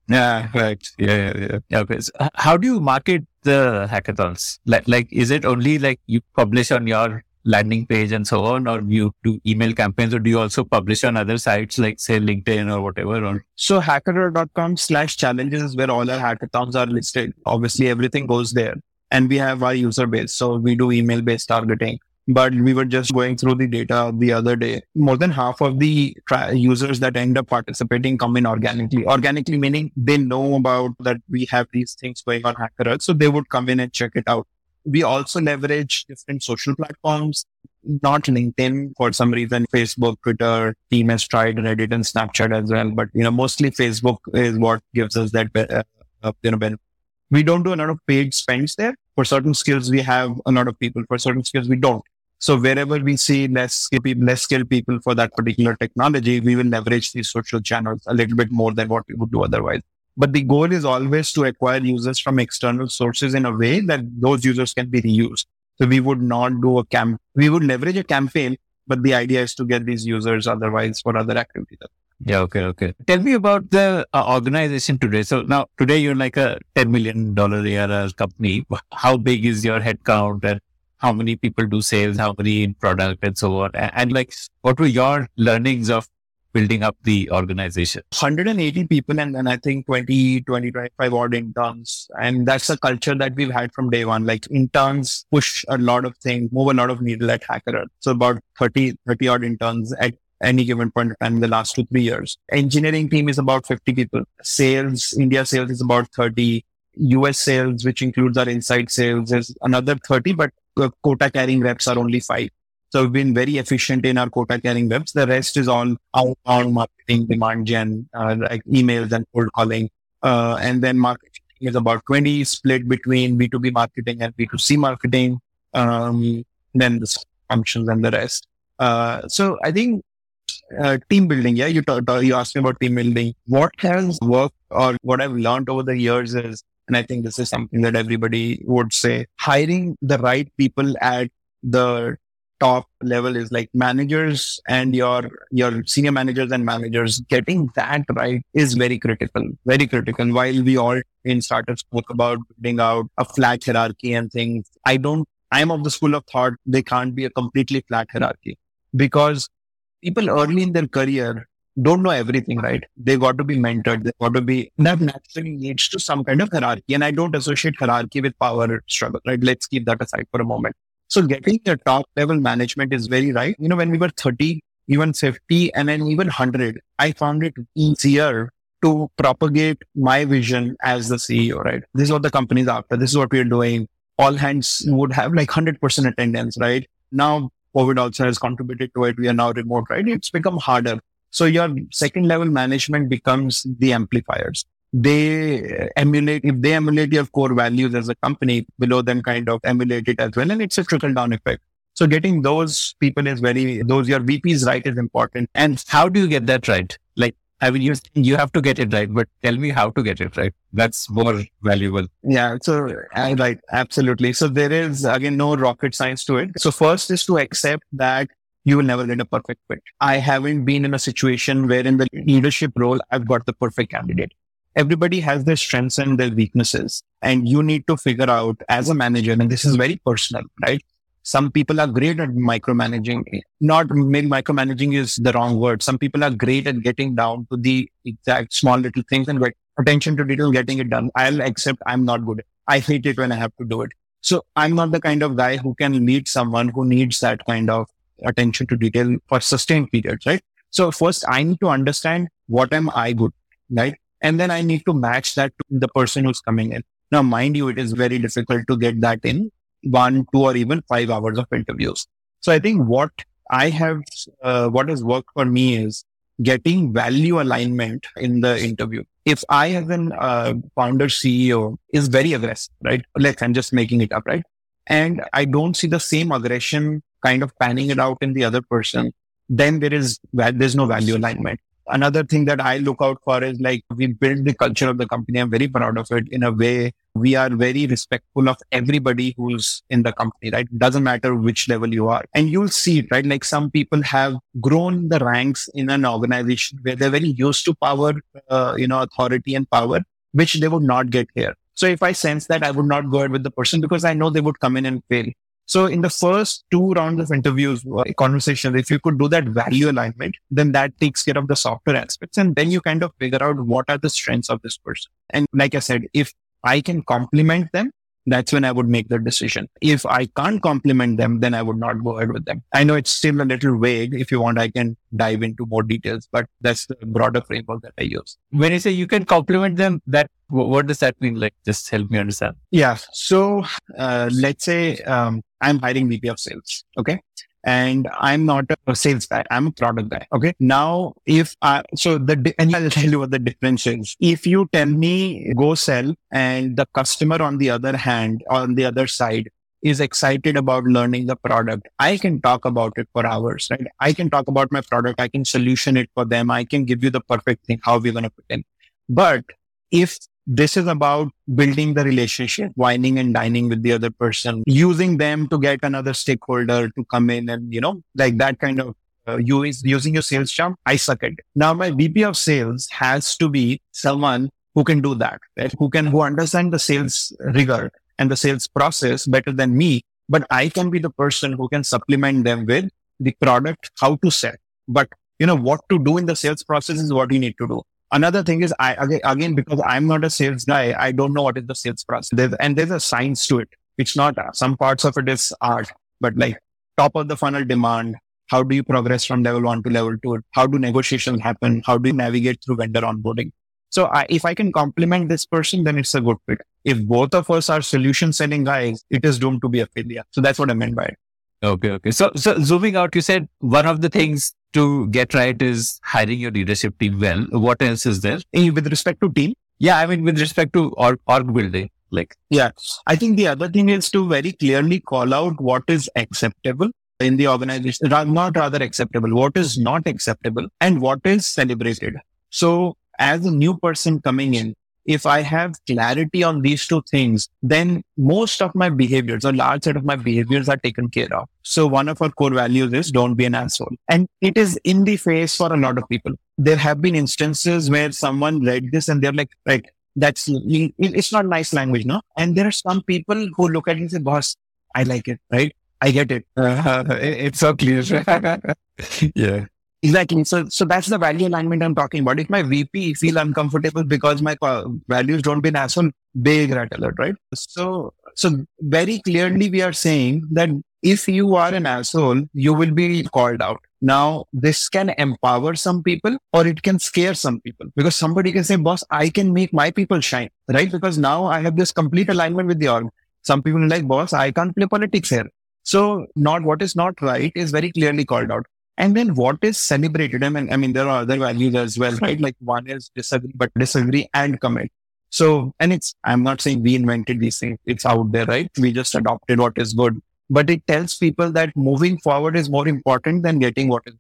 Yeah, right. Yeah, yeah, yeah. Okay. So how do you market the hackathons? Like, like, is it only like you publish on your landing page and so on, or you do email campaigns, or do you also publish on other sites like say LinkedIn or whatever? Or so hackerearth.com slash challenges is where all our hackathons are listed. Obviously, everything goes there, and we have our user base. So we do email based targeting. But we were just going through the data the other day. More than half of the tra- users that end up participating come in organically. Organically meaning they know about that we have these things going on HackerEarth. So they would come in and check it out. We also leverage different social platforms, not LinkedIn for some reason, Facebook, Twitter, team has tried Reddit and Snapchat as well. But, you know, mostly Facebook is what gives us that, uh, uh, you know, benefit. We don't do a lot of paid spends there. For certain skills, we have a lot of people. For certain skills, we don't. So wherever we see less less skilled people for that particular technology, we will leverage these social channels a little bit more than what we would do otherwise. But the goal is always to acquire users from external sources in a way that those users can be reused. So we would not do a camp. We would leverage a campaign, but the idea is to get these users otherwise for other activities. Yeah. Okay. Okay. Tell me about the uh, organization today. So now today you're like a $10 million ARR company. How big is your headcount and how many people do sales, how many in product and so on? And, and like, what were your learnings of building up the organization? 180 people and then I think 20, 20, 25 odd interns. And that's a culture that we've had from day one. Like interns push a lot of things, move a lot of needle at Hacker. So about 30, 30 odd interns at any given point in the last two, three years. Engineering team is about 50 people. Sales, India sales is about 30. US sales, which includes our inside sales is another 30, but quota carrying reps are only five. So we've been very efficient in our quota carrying reps. The rest is all outbound marketing, demand gen, uh, like emails and cold calling. Uh, and then marketing is about 20 split between B2B marketing and B2C marketing. Um, then the functions and the rest. Uh, so I think uh, team building. Yeah, you talk, you asked me about team building. What has worked or what I've learned over the years is, and I think this is something that everybody would say, hiring the right people at the top level is like managers and your your senior managers and managers. Getting that right is very critical very critical. While we all in startups spoke about building out a flat hierarchy and things i don't i'm of the school of thought they can't be a completely flat hierarchy because people early in their career don't know everything, right? They got to be mentored. They got to be, that naturally leads to some kind of hierarchy. And I don't associate hierarchy with power struggle, right? Let's keep that aside for a moment. So getting the top level management is very right. You know, when we were 30, even 50 and then even 100, I found it easier to propagate my vision as the CEO, right? This is what the company's after. This is what we're doing. All hands would have like 100% attendance, right? Now, COVID also has contributed to it. We are now remote, right? It's become harder. So your second level management becomes the amplifiers they emulate, if they emulate your core values as a company, below them kind of emulate it as well. And it's a trickle down effect. So getting those people is very, those your VPs right is important. And how do you get that right? Like, I mean, you, you have to get it right, but tell me how to get it right. That's more valuable. Yeah. So, uh, right. Absolutely. So there is again, no rocket science to it. So first is to accept that you will never get a perfect fit. I haven't been in a situation where in the leadership role, I've got the perfect candidate everybody has their strengths and their weaknesses. And you need to figure out as a manager, and this is very personal, right? Some people are great at micromanaging. Not maybe micromanaging is the wrong word. Some people are great at getting down to the exact small little things and attention to detail, getting it done. I'll accept I'm not good. I hate it when I have to do it. So I'm not the kind of guy who can lead someone who needs that kind of attention to detail for sustained periods, right? So first I need to understand what am I good, right? And then I need to match that to the person who's coming in. Now, mind you, it is very difficult to get that in one, two, or even five hours of interviews. So I think what I have, uh, what has worked for me is getting value alignment in the interview. If I, as an uh, founder CEO, is very aggressive, right? Like I'm just making it up, right? And I don't see the same aggression kind of panning it out in the other person, then there is there's no value alignment. Another thing that I look out for is like we build the culture of the company. I'm very proud of it in a way. We are very respectful of everybody who's in the company, right? Doesn't matter which level you are. And you'll see it, right? Like some people have grown the ranks in an organization where they're very used to power, uh, you know, authority and power, which they would not get here. So if I sense that I would not go ahead with the person because I know they would come in and fail. So in the first two rounds of interviews, uh, conversations, if you could do that value alignment, then that takes care of the software aspects. And then you kind of figure out what are the strengths of this person. And like I said, if I can complement them, that's when I would make the decision. If I can't complement them, then I would not go ahead with them. I know it's still a little vague. If you want, I can dive into more details, but that's the broader framework that I use. When you say you can complement them, that what does that mean? Like, just help me understand. Yeah. So, uh, let's say um, I'm hiring VP of sales. Okay and I'm not a sales guy. I'm a product guy. Okay. Now, if I, so the, and I'll tell you what the difference is. If you tell me go sell and the customer on the other hand, on the other side is excited about learning the product, I can talk about it for hours, right? I can talk about my product. I can solution it for them. I can give you the perfect thing, how we're going to put in. But if this is about building the relationship, wining and dining with the other person, using them to get another stakeholder to come in and, you know, like that kind of uh, you is using your sales charm. I suck at it. Now my VP of sales has to be someone who can do that, right? Who can, who understand the sales rigor and the sales process better than me. But I can be the person who can supplement them with the product, how to sell. But you know, what to do in the sales process is what you need to do. Another thing is I, again, because I'm not a sales guy, I don't know what is the sales process. There's, and there's a science to it. It's not, uh, some parts of it is art, but like top of the funnel demand, how do you progress from level one to level two? How do negotiations happen? How do you navigate through vendor onboarding? So I, if I can complement this person, then it's a good fit. If both of us are solution selling guys, it is doomed to be a failure. So that's what I meant by it. Okay. Okay. So, so zooming out, you said one of the things to get right is hiring your leadership team well. What else is there? With respect to team? Yeah. I mean, with respect to org, org building, like. Yeah. I think the other thing is to very clearly call out what is acceptable in the organization, not rather acceptable, what is not acceptable and what is celebrated. So as a new person coming in, if I have clarity on these two things, then most of my behaviors, a large set of my behaviors are taken care of. So one of our core values is don't be an asshole. And it is in the face for a lot of people. There have been instances where someone read this and they're like, right, that's, it's not nice language, no? And there are some people who look at it and say, boss, I like it, right? I get it. Uh, it's so clear. yeah. Exactly. So, so that's the value alignment I'm talking about. If my VP feel uncomfortable because my values don't be an asshole, big red alert, right? So, so very clearly we are saying that if you are an asshole, you will be called out. Now, this can empower some people or it can scare some people because somebody can say, boss, I can make my people shine, right? Because now I have this complete alignment with the org. Some people like, boss, I can't play politics here. So not what is not right is very clearly called out. And then what is celebrated? I mean, I mean, there are other values as well, right? Like one is disagree, but disagree and commit. So, and it's, I'm not saying we invented these things. It's out there, right? We just adopted what is good, but it tells people that moving forward is more important than getting what is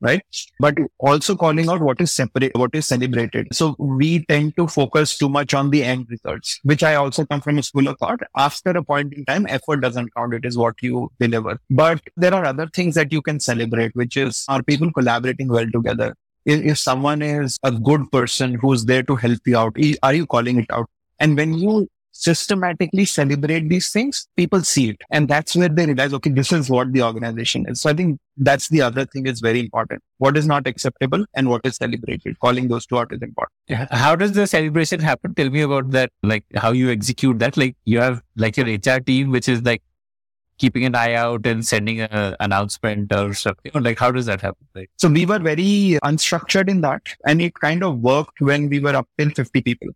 right? But also calling out what is separate, what is celebrated. So we tend to focus too much on the end results, which I also come from a school of thought. After a point in time, effort doesn't count. It is what you deliver. But there are other things that you can celebrate, which is are people collaborating well together? If, if someone is a good person who's there to help you out, are you calling it out? And when you systematically celebrate these things, people see it. And that's where they realize, okay, this is what the organization is. So I think that's the other thing is very important. What is not acceptable and what is celebrated. Calling those two out is important. Yeah. How does the celebration happen? Tell me about that. Like how you execute that. Like you have like your HR team, which is like keeping an eye out and sending an announcement or something? Or like, how does that happen? Like, so we were very unstructured in that and it kind of worked when we were up till 50 people.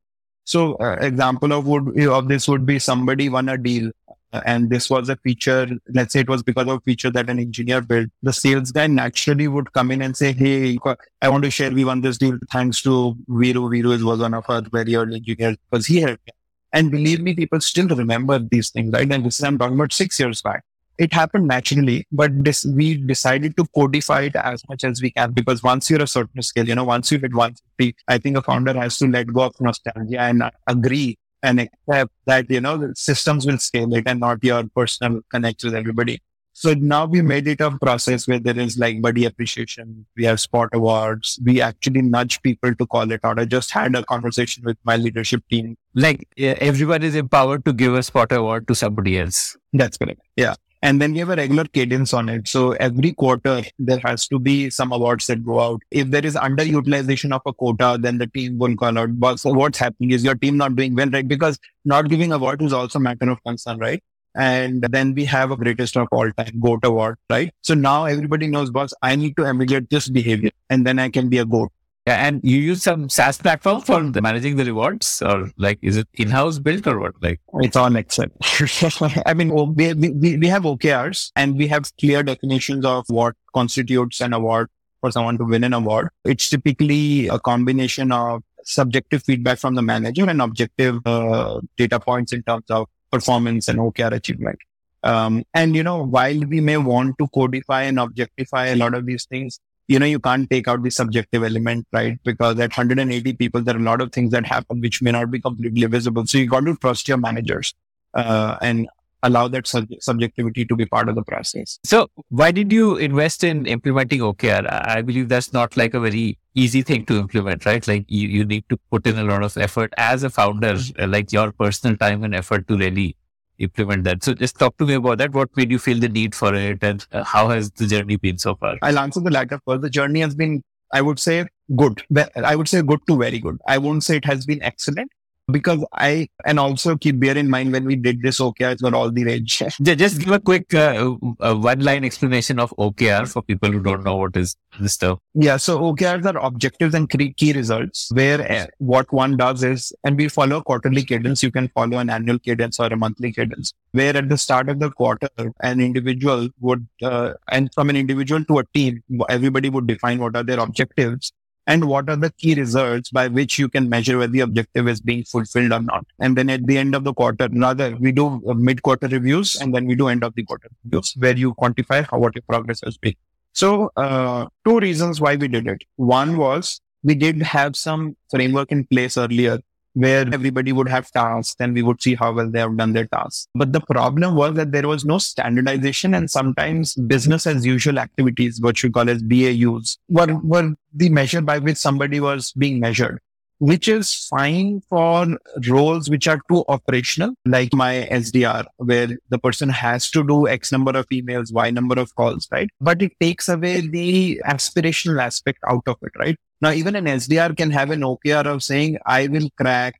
So uh, example of would of this would be somebody won a deal uh, and this was a feature. Let's say it was because of a feature that an engineer built. The sales guy naturally would come in and say, "Hey, I want to share. We won this deal thanks to Viru. Viru was one of our very early engineers because he helped." And believe me, people still remember these things, right? And this is I'm talking about six years back it happened naturally, but this, we decided to codify it as much as we can because once you're a certain scale, you know, once you hit 150, I think a founder has to let go of nostalgia and agree and accept that, you know, the systems will scale it and not your personal connect with everybody. So now we made it a process where there is like buddy appreciation. We have spot awards. We actually nudge people to call it out. I just had a conversation with my leadership team. Like everyone is empowered to give a spot award to somebody else. That's correct. Yeah. And then we have a regular cadence on it. So every quarter, there has to be some awards that go out. If there is underutilization of a quota, then the team will call out. But so what's happening is your team not doing well, right? Because not giving award is also a matter of concern, right? And then we have a greatest of all time GOAT award, right? So now everybody knows, boss, I need to emulate this behavior and then I can be a GOAT. And you use some SaaS platform for managing the rewards, or like is it in-house built or what? Like it's all Excel. I mean, we, we we have OKRs and we have clear definitions of what constitutes an award for someone to win an award. It's typically a combination of subjective feedback from the manager and objective uh, data points in terms of performance and OKR achievement. Um, and you know, while we may want to codify and objectify a lot of these things, you know, you can't take out the subjective element, right? Because at 180 people, there are a lot of things that happen which may not be completely visible. So you got to trust your managers. Uh, and allow that sub- subjectivity to be part of the process. So why did you invest in implementing OKR? I believe that's not like a very easy thing to implement, right? Like you, you need to put in a lot of effort as a founder, uh, like your personal time and effort to really implement that. So just talk to me about that. What made you feel the need for it and uh, how has the journey been so far? I'll answer the latter first. The journey has been, I would say, good. I would say good to very good. I won't say it has been excellent because I, and also keep bear in mind when we did this OKRs were all the rage. Just give a quick uh, uh, one line explanation of OKR for people who don't know what is this stuff. Yeah. So OKRs are objectives and key results where uh, what one does is, and we follow a quarterly cadence. You can follow an annual cadence or a monthly cadence where at the start of the quarter, an individual would, uh, and from an individual to a team, everybody would define what are their objectives and what are the key results by which you can measure whether the objective is being fulfilled or not. And then at the end of the quarter, rather, we do mid quarter reviews and then we do end of the quarter reviews where you quantify how what your progress has been. So, uh, two reasons why we did it. One was we did have some framework in place earlier where everybody would have tasks and we would see how well they have done their tasks. But the problem was that there was no standardization and sometimes business as usual activities, what you call as BAUs, were, were the measure by which somebody was being measured which is fine for roles which are too operational, like my SDR, where the person has to do X number of emails, Y number of calls, right? But it takes away the aspirational aspect out of it, right? Now, even an SDR can have an OKR of saying, I will crack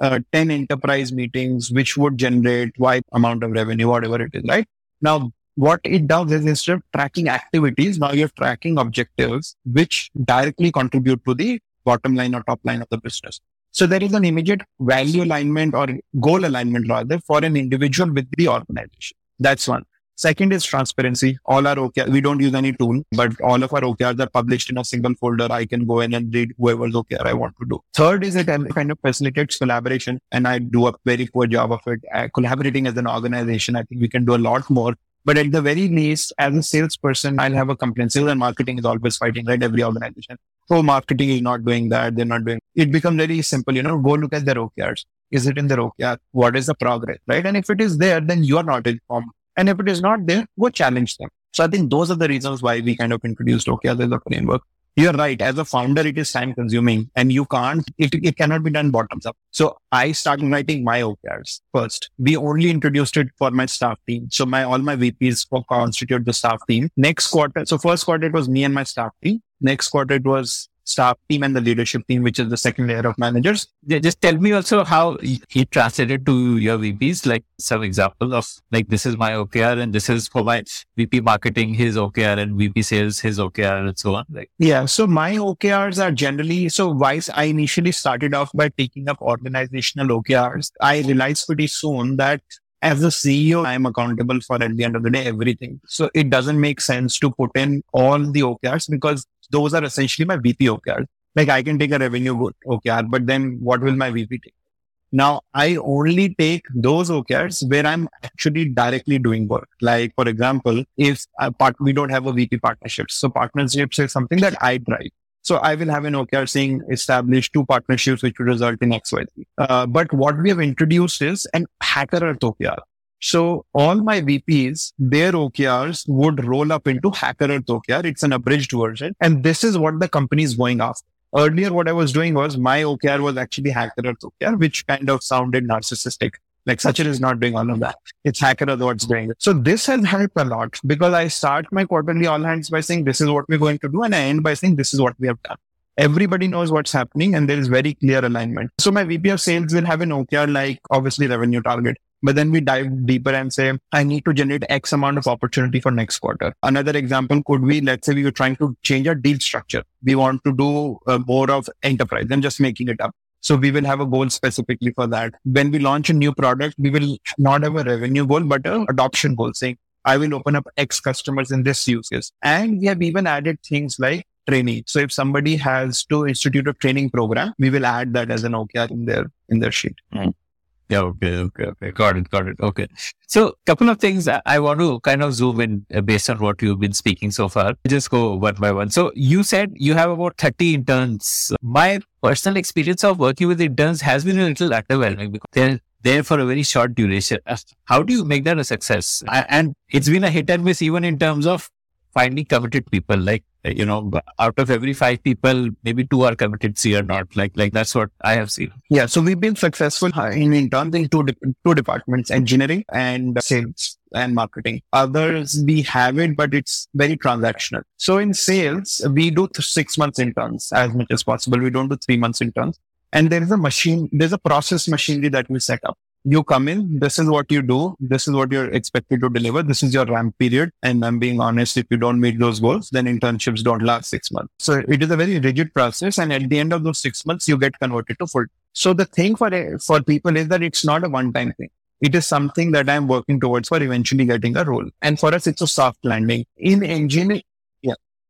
uh, 10 enterprise meetings, which would generate Y amount of revenue, whatever it is, right? Now, what it does is instead of tracking activities, now you're tracking objectives, which directly contribute to the bottom line or top line of the business. So there is an immediate value alignment or goal alignment rather for an individual with the organization. That's one. Second is transparency. All our OKR, we don't use any tool, but all of our OKRs are published in a single folder. I can go in and read whoever's OKR I want to do. Third is it kind of facilitates collaboration and I do a very poor job of it. Uh, collaborating as an organization, I think we can do a lot more. But at the very least, as a salesperson, I'll have a complaint. Sales and marketing is always fighting, right? Every organization oh, marketing is not doing that. They're not doing it. Becomes very simple. You know, go look at their OKRs. Is it in their OKR? What is the progress? Right. And if it is there, then you are not informed. And if it is not there, go challenge them. So I think those are the reasons why we kind of introduced OKR as a framework. You're right. As a founder, it is time consuming and you can't, it, it cannot be done bottoms up. So I started writing my OKRs first. We only introduced it for my staff team. So my, all my VPs constitute the staff team. Next quarter. So first quarter, it was me and my staff team. Next quarter, it was staff team and the leadership team, which is the second layer of managers. Just tell me also how he translated to your VPs, like some example of like, this is my OKR and this is for my VP marketing, his OKR and VP sales, his OKR and so on. Like, yeah. So my OKRs are generally, so Wise, I initially started off by taking up organizational OKRs. I realized pretty soon that as a CEO, I'm accountable for at the end of the day everything. So it doesn't make sense to put in all the OKRs because those are essentially my VP OKRs. Like I can take a revenue OKR, but then what will my VP take? Now I only take those OKRs where I'm actually directly doing work. Like for example, if part, we don't have a VP partnership, so partnerships is something that I drive. So I will have an OKR saying establish two partnerships which will result in XYZ. Uh, but what we have introduced is an HackerEarth OKR. So all my VPs, their OKRs would roll up into HackerEarth OKR. It's an abridged version. And this is what the company is going after. Earlier, what I was doing was my OKR was actually HackerEarth OKR, which kind of sounded narcissistic. Like Sachin is not doing all of that. It's HackerEarth what's doing it. So this has helped a lot because I start my quarterly all hands by saying this is what we're going to do. And I end by saying this is what we have done. Everybody knows what's happening and there is very clear alignment. So my VP of sales will have an OKR like obviously revenue target. But then we dive deeper and say, I need to generate X amount of opportunity for next quarter. Another example could be, let's say we were trying to change our deal structure. We want to do uh, more of enterprise than just making it up. So we will have a goal specifically for that. When we launch a new product, we will not have a revenue goal, but an adoption goal saying, I will open up X customers in this use case. And we have even added things like training. So if somebody has to institute a training program, we will add that as an OKR in their, in their sheet. Mm. Yeah, okay, okay, okay. Got it, got it. Okay. So, couple of things I, want to kind of zoom in uh, based on what you've been speaking so far. Just go one by one. So, you said you have about 30 interns. My personal experience of working with interns has been a little underwhelming because they're there for a very short duration. Uh, How do you make that a success? And it's been a hit and miss even in terms of finding committed people. Like, Uh, you know, out of every five people, maybe two are committed, three are not. Like, like that's what I have seen. Yeah, so we've been successful uh, in interns in two, de- two departments, engineering and sales and marketing. Others, we have it, but it's very transactional. So in sales, we do six months interns as much as possible. We don't do three months interns. And there is a machine, there's a process machinery that we set up. You come in, this is what you do, this is what you're expected to deliver, this is your ramp period. And I'm being honest, if you don't meet those goals, then internships don't last six months. So it is a very rigid process. And at the end of those six months, you get converted to full so the thing for for people is that it's not a one time thing. It is something that I'm working towards for eventually getting a role. And for us, it's a soft landing in engineering.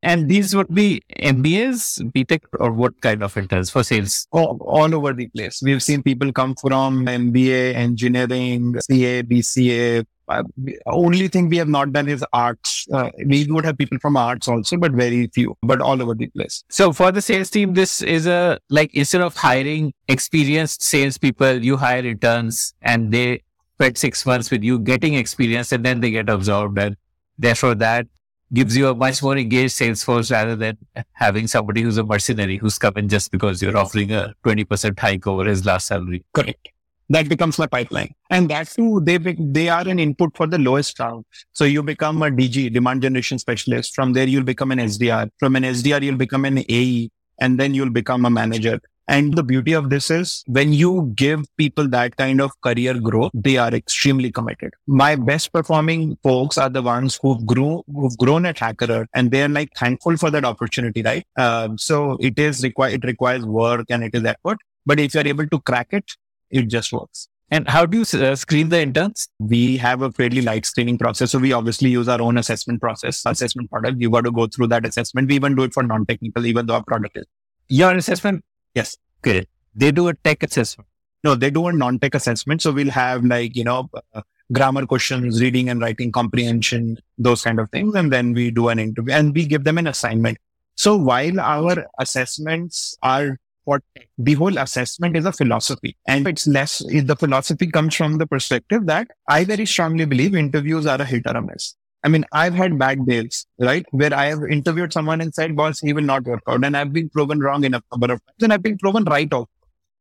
And these would be MBAs, BTech, or what kind of interns for sales? All, all over the place. We've seen people come from MBA, engineering, CA, BCA. Uh, only thing we have not done is arts. Uh, we would have people from arts also, but very few, but all over the place. So for the sales team, this is a like instead of hiring experienced salespeople, you hire interns and they spend six months with you getting experience and then they get absorbed. And therefore that gives you a much more engaged sales force rather than having somebody who's a mercenary who's coming just because you're offering a 20% hike over his last salary. Correct. That becomes my pipeline. And that too, they, be, they are an input for the lowest round. So you become a DG, demand generation specialist. From there, you'll become an SDR. From an SDR, you'll become an AE and then you'll become a manager. And the beauty of this is when you give people that kind of career growth, they are extremely committed. My best performing folks are the ones who've grew, who've grown at HackerEarth and they're like thankful for that opportunity, right? Um, so it is required, it requires work and it is effort. But if you're able to crack it, it just works. And how do you uh, screen the interns? We have a fairly light screening process. So we obviously use our own assessment process, assessment product. You got to go through that assessment. We even do it for non-technical, even though our product is. Your assessment? Yes. Okay. They do a tech assessment. No, they do a non-tech assessment. So we'll have like, you know, uh, grammar questions, reading and writing comprehension, those kind of things. And then we do an interview and we give them an assignment. So while our assessments are what the whole assessment is a philosophy and it's less, the philosophy comes from the perspective that I very strongly believe interviews are a hit or a miss. I mean, I've had bad days, right? Where I have interviewed someone and said, boss, he will not work out. And I've been proven wrong enough number of times and I've been proven right also.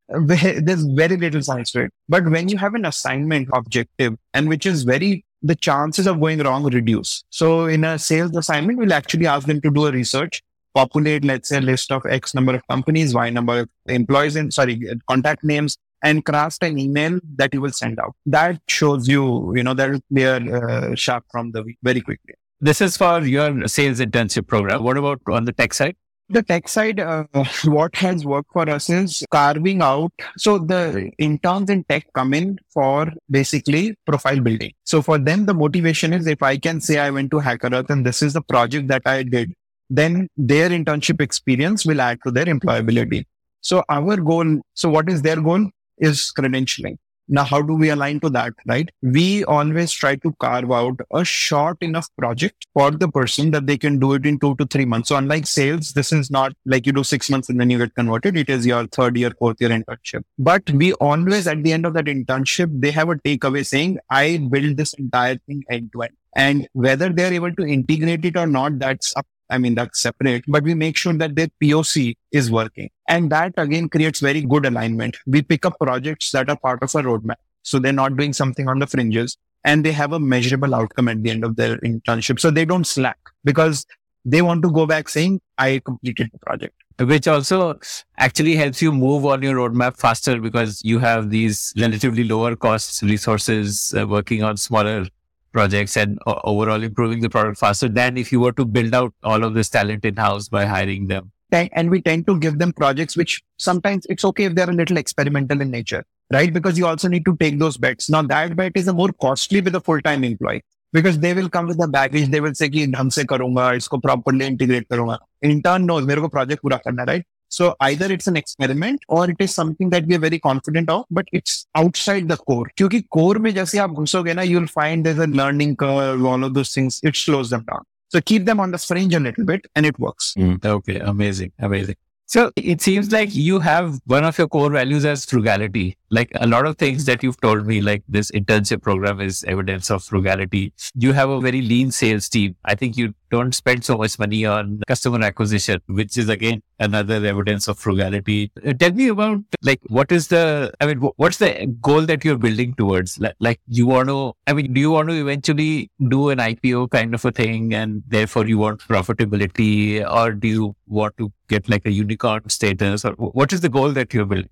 There's very little science to it. But when you have an assignment objective and which is very, the chances of going wrong reduce. So in a sales assignment, we'll actually ask them to do a research, populate, let's say a list of X number of companies, Y number of employees and sorry, contact names and craft an email that you will send out. That shows you, you know, that is clear uh, sharp from the very quickly. This is for your sales internship program. What about on the tech side? The tech side, uh, what has worked for us is carving out. So the interns in tech come in for basically profile building. So for them, the motivation is if I can say I went to HackerEarth and this is the project that I did, then their internship experience will add to their employability. So our goal, so what is their goal? Is credentialing. Now, how do we align to that, right? We always try to carve out a short enough project for the person that they can do it in two to three months. So unlike sales, this is not like you do six months and then you get converted. It is your third year, fourth year internship. But we always, at the end of that internship, they have a takeaway saying, I built this entire thing end to end. And whether they're able to integrate it or not, that's up I mean, that's separate, but we make sure that their POC is working. And that again creates very good alignment. We pick up projects that are part of a roadmap. So they're not doing something on the fringes and they have a measurable outcome at the end of their internship. So they don't slack because they want to go back saying, I completed the project. Which also actually helps you move on your roadmap faster because you have these relatively lower cost resources uh, working on smaller projects and uh, overall improving the product faster than if you were to build out all of this talent in house by hiring them. And we tend to give them projects which sometimes it's okay if they're a little experimental in nature, right? Because you also need to take those bets. Now that bet is a more costly with a full-time employee because they will come with the baggage. They will say कि ढंग से करूंगा, इसको properly integrate करूंगा. Intern knows मेरे को project पूरा करना, right? So either it's an experiment or it is something that we are very confident of, but it's outside the core. क्योंकि core में जैसे आप घुसोगे ना, you'll find there's a learning curve, all of those things. It slows them down. So keep them on the fringe a little bit and it works. Mm, okay. Amazing. Amazing. So it seems like you have one of your core values as frugality. Like a lot of things that you've told me, like this internship program is evidence of frugality. You have a very lean sales team. I think you don't spend so much money on customer acquisition, which is again another evidence of frugality. Uh, tell me about like what is the, I mean, what's the goal that you're building towards? Like, like you want to, I mean, do you want to eventually do an IPO kind of a thing and therefore you want profitability or do you want to get like a unicorn status or what is the goal that you're building?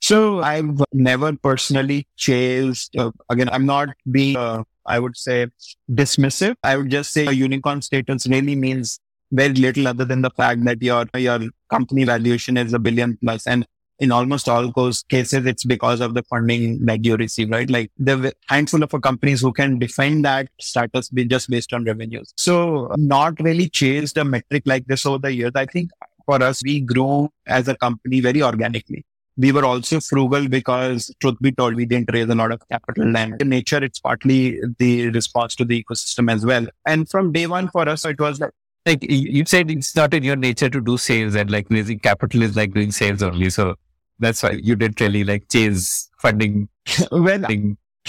So I've never personally chased, uh, again, I'm not being, uh, I would say dismissive. I would just say a unicorn status really means very little other than the fact that your, your company valuation is a billion plus and in almost all those cases, it's because of the funding that you receive, right? Like the handful of companies who can define that status be just based on revenues. So not really chased a metric like this over the years. I think for us, we grew as a company very organically. We were also frugal because truth be told, we didn't raise a lot of capital and in nature, it's partly the response to the ecosystem as well. And from day one for us, it was like, like you said, it's not in your nature to do sales and like raising capital is like doing sales only. So that's why you didn't really like chase funding. well,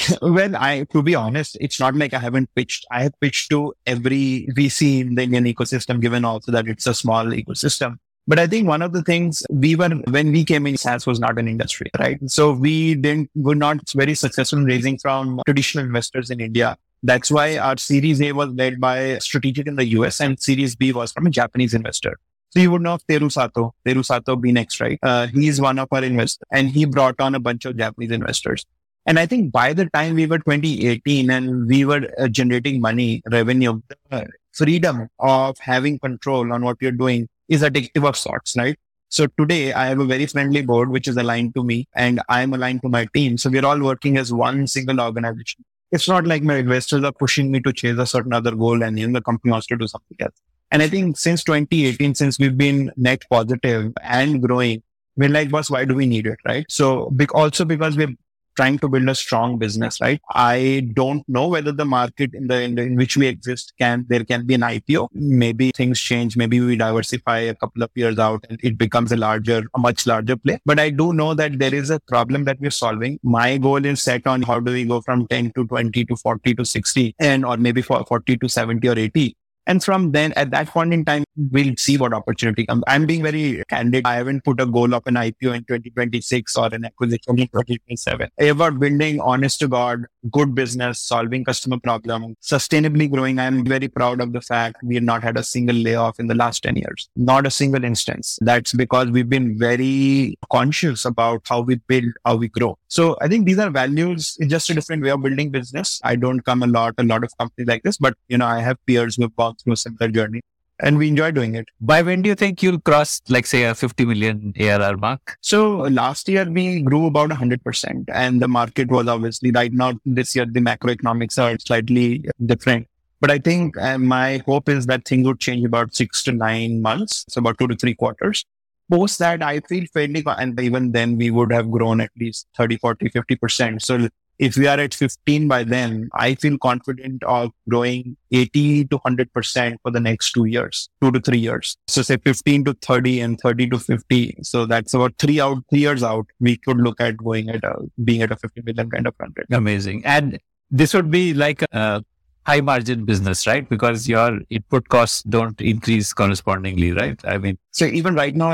well, I, to be honest, it's not like I haven't pitched. I have pitched to every VC in the Indian ecosystem, given also that it's a small ecosystem. But I think one of the things we were, when we came in, SaaS was not an industry, right? So we didn't, were not very successful in raising from traditional investors in India. That's why our Series A was led by strategic in the US and Series B was from a Japanese investor. So you would know of Teru Sato, Teru Sato BEENEXT, right? Uh, he's one of our investors and he brought on a bunch of Japanese investors. And I think by the time we were 2018 and we were uh, generating money, revenue, the freedom of having control on what you're doing is addictive of sorts, right? So today I have a very friendly board, which is aligned to me and I'm aligned to my team. So we're all working as one single organization. It's not like my investors are pushing me to chase a certain other goal and know, the company wants to do something else. And I think since 2018, since we've been net positive and growing, we're like, boss, why do we need it? Right. So also because we're trying to build a strong business, right? I don't know whether the market in the, in, the, in which we exist can, there can be an IPO. Maybe things change. Maybe we diversify a couple of years out and it becomes a larger, a much larger play. But I do know that there is a problem that we're solving. My goal is set on how do we go from 10 to 20 to 40 to 60 and, or maybe 40 to 70 or 80 and from then, at that point in time, we'll see what opportunity comes. I'm being very candid. I haven't put a goal of an IPO in 2026 or an acquisition in 2027. About building honest to God, good business, solving customer problem, sustainably growing. I'm very proud of the fact we have not had a single layoff in the last 10 years. Not a single instance. That's because we've been very conscious about how we build, how we grow. So I think these are values. It's just a different way of building business. I don't come a lot, a lot of companies like this, but you know, I have peers who have gone through a similar journey and we enjoy doing it. By when do you think you'll cross, like, say, a 50 million ARR mark? So last year we grew about 100%, and the market was obviously right now, this year, the macroeconomics are slightly different. But I think uh, my hope is that things would change about six to nine months. So about two to three quarters. Post that, I feel fairly, and even then we would have grown at least 30, 40, 50%. So if we are at 15 by then, I feel confident of growing 80 to 100% for the next two years, two to three years. So say 15 to 30 and 30 to 50. So that's about three out, three years out. We could look at going at a, being at a 50 million kind of run rate. Amazing. And this would be like a high margin business, right? Because your input costs don't increase correspondingly, right? I mean, so even right now,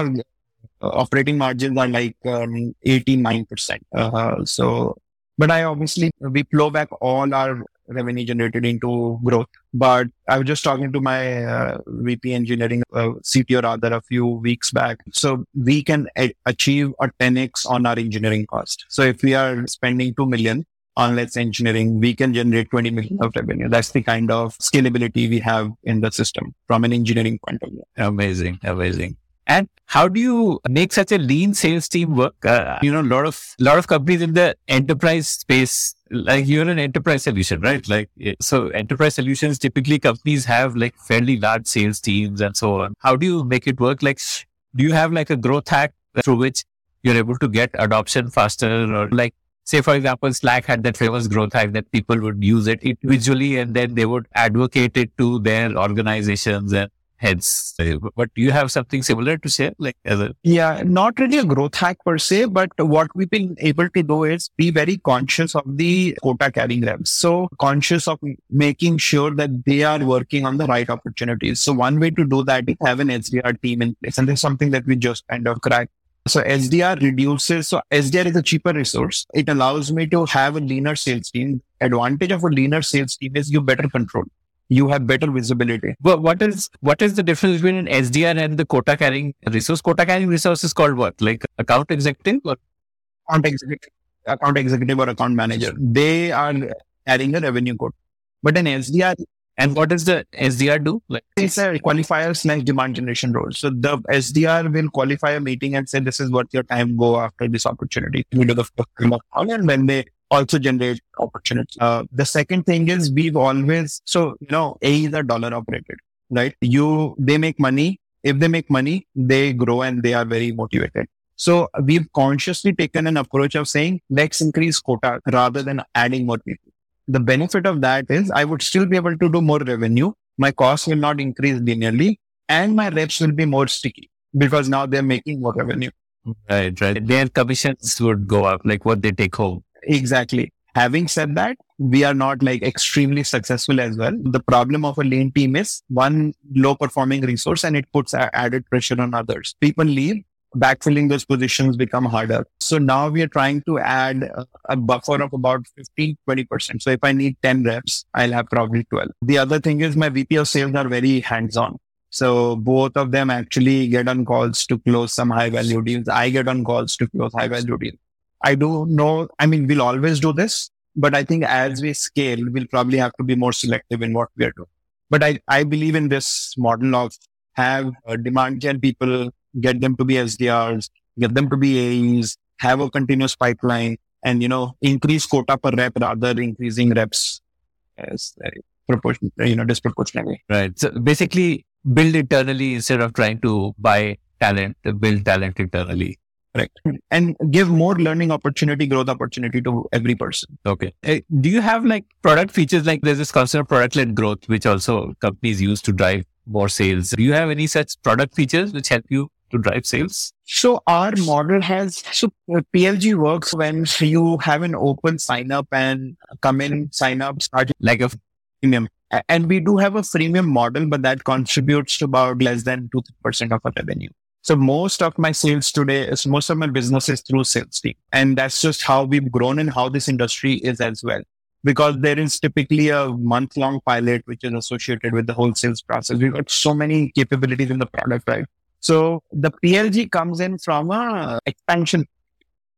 uh, operating margins are like um, 89%. Uh, so but I obviously, we flow back all our revenue generated into growth. But I was just talking to my uh, VP engineering, uh, CTO rather, a few weeks back. So we can a- achieve a 10x on our engineering cost. So if we are spending 2 million on let's engineering, we can generate 20 million of revenue. That's the kind of scalability we have in the system from an engineering point of view. Amazing. Amazing. And how do you make such a lean sales team work? Uh, you know, a lot of lot of companies in the enterprise space, like you're an enterprise solution, right? Like so, enterprise solutions typically companies have like fairly large sales teams and so on. How do you make it work? Like do you have like a growth hack through which you're able to get adoption faster or like say for example slack had that famous growth hack that people would use it individually and then they would advocate it to their organizations and heads but do you have something similar to say? like a yeah not really a growth hack per se but what we've been able to do is be very conscious of the quota carrying reps so conscious of making sure that they are working on the right opportunities so one way to do that is have an sdr team in place and there's something that we just kind of cracked so SDR reduces. So SDR is a cheaper resource. It allows me to have a leaner sales team. Advantage of a leaner sales team is you better control. You have better visibility. But what is what is the difference between an SDR and the quota carrying resource? Quota carrying resource is called what? Like account executive or account executive, account executive or account manager. They are carrying a revenue quota. But an SDR and what does the SDR do? Like it's a qualifier slash demand generation role. So the SDR will qualify a meeting and say, this is what your time go after this opportunity. We do the and when they also generate opportunities. Uh, the second thing is we've always, so, you know, A is a dollar operated, right? You, they make money. If they make money, they grow and they are very motivated. So we've consciously taken an approach of saying, let's increase quota rather than adding more people the benefit of that is I would still be able to do more revenue. My costs will not increase linearly and my reps will be more sticky because now they're making more revenue. Right, right. Their commissions would go up, like what they take home. Exactly. Having said that, we are not like extremely successful as well. The problem of a lean team is one low performing resource and it puts added pressure on others. People leave backfilling those positions become harder. So now we are trying to add a, buffer of about 15, 20%. So if I need 10 reps, I'll have probably 12. The other thing is my VP of sales are very hands on. So both of them actually get on calls to close some high value deals. I get on calls to close high value deals. I don't know, I mean, we'll always do this, but I think as we scale, we'll probably have to be more selective in what we are doing. But I, I believe in this model of have demand gen people get them to be SDRs, get them to be AEs, have a continuous pipeline, and you know increase quota per rep rather increasing reps as uh, proportion, you know, disproportionately. Right. So basically, build internally instead of trying to buy talent, build talent internally. Correct. And give more learning opportunity, growth opportunity to every person. Okay. Uh, do you have like product features like there's this concept of product led growth, which also companies use to drive more sales? Do you have any such product features which help you to drive sales? So our model has, so PLG works when you have an open sign up and come in, sign up, start like a freemium. And we do have a freemium model, but that contributes to about less than 2% of our revenue. So most of my sales today is most of my business is through sales team. And that's just how we've grown and how this industry is as well. Because there is typically a month long pilot, which is associated with the whole sales process. We've got so many capabilities in the product, right? So the PLG comes in from a expansion.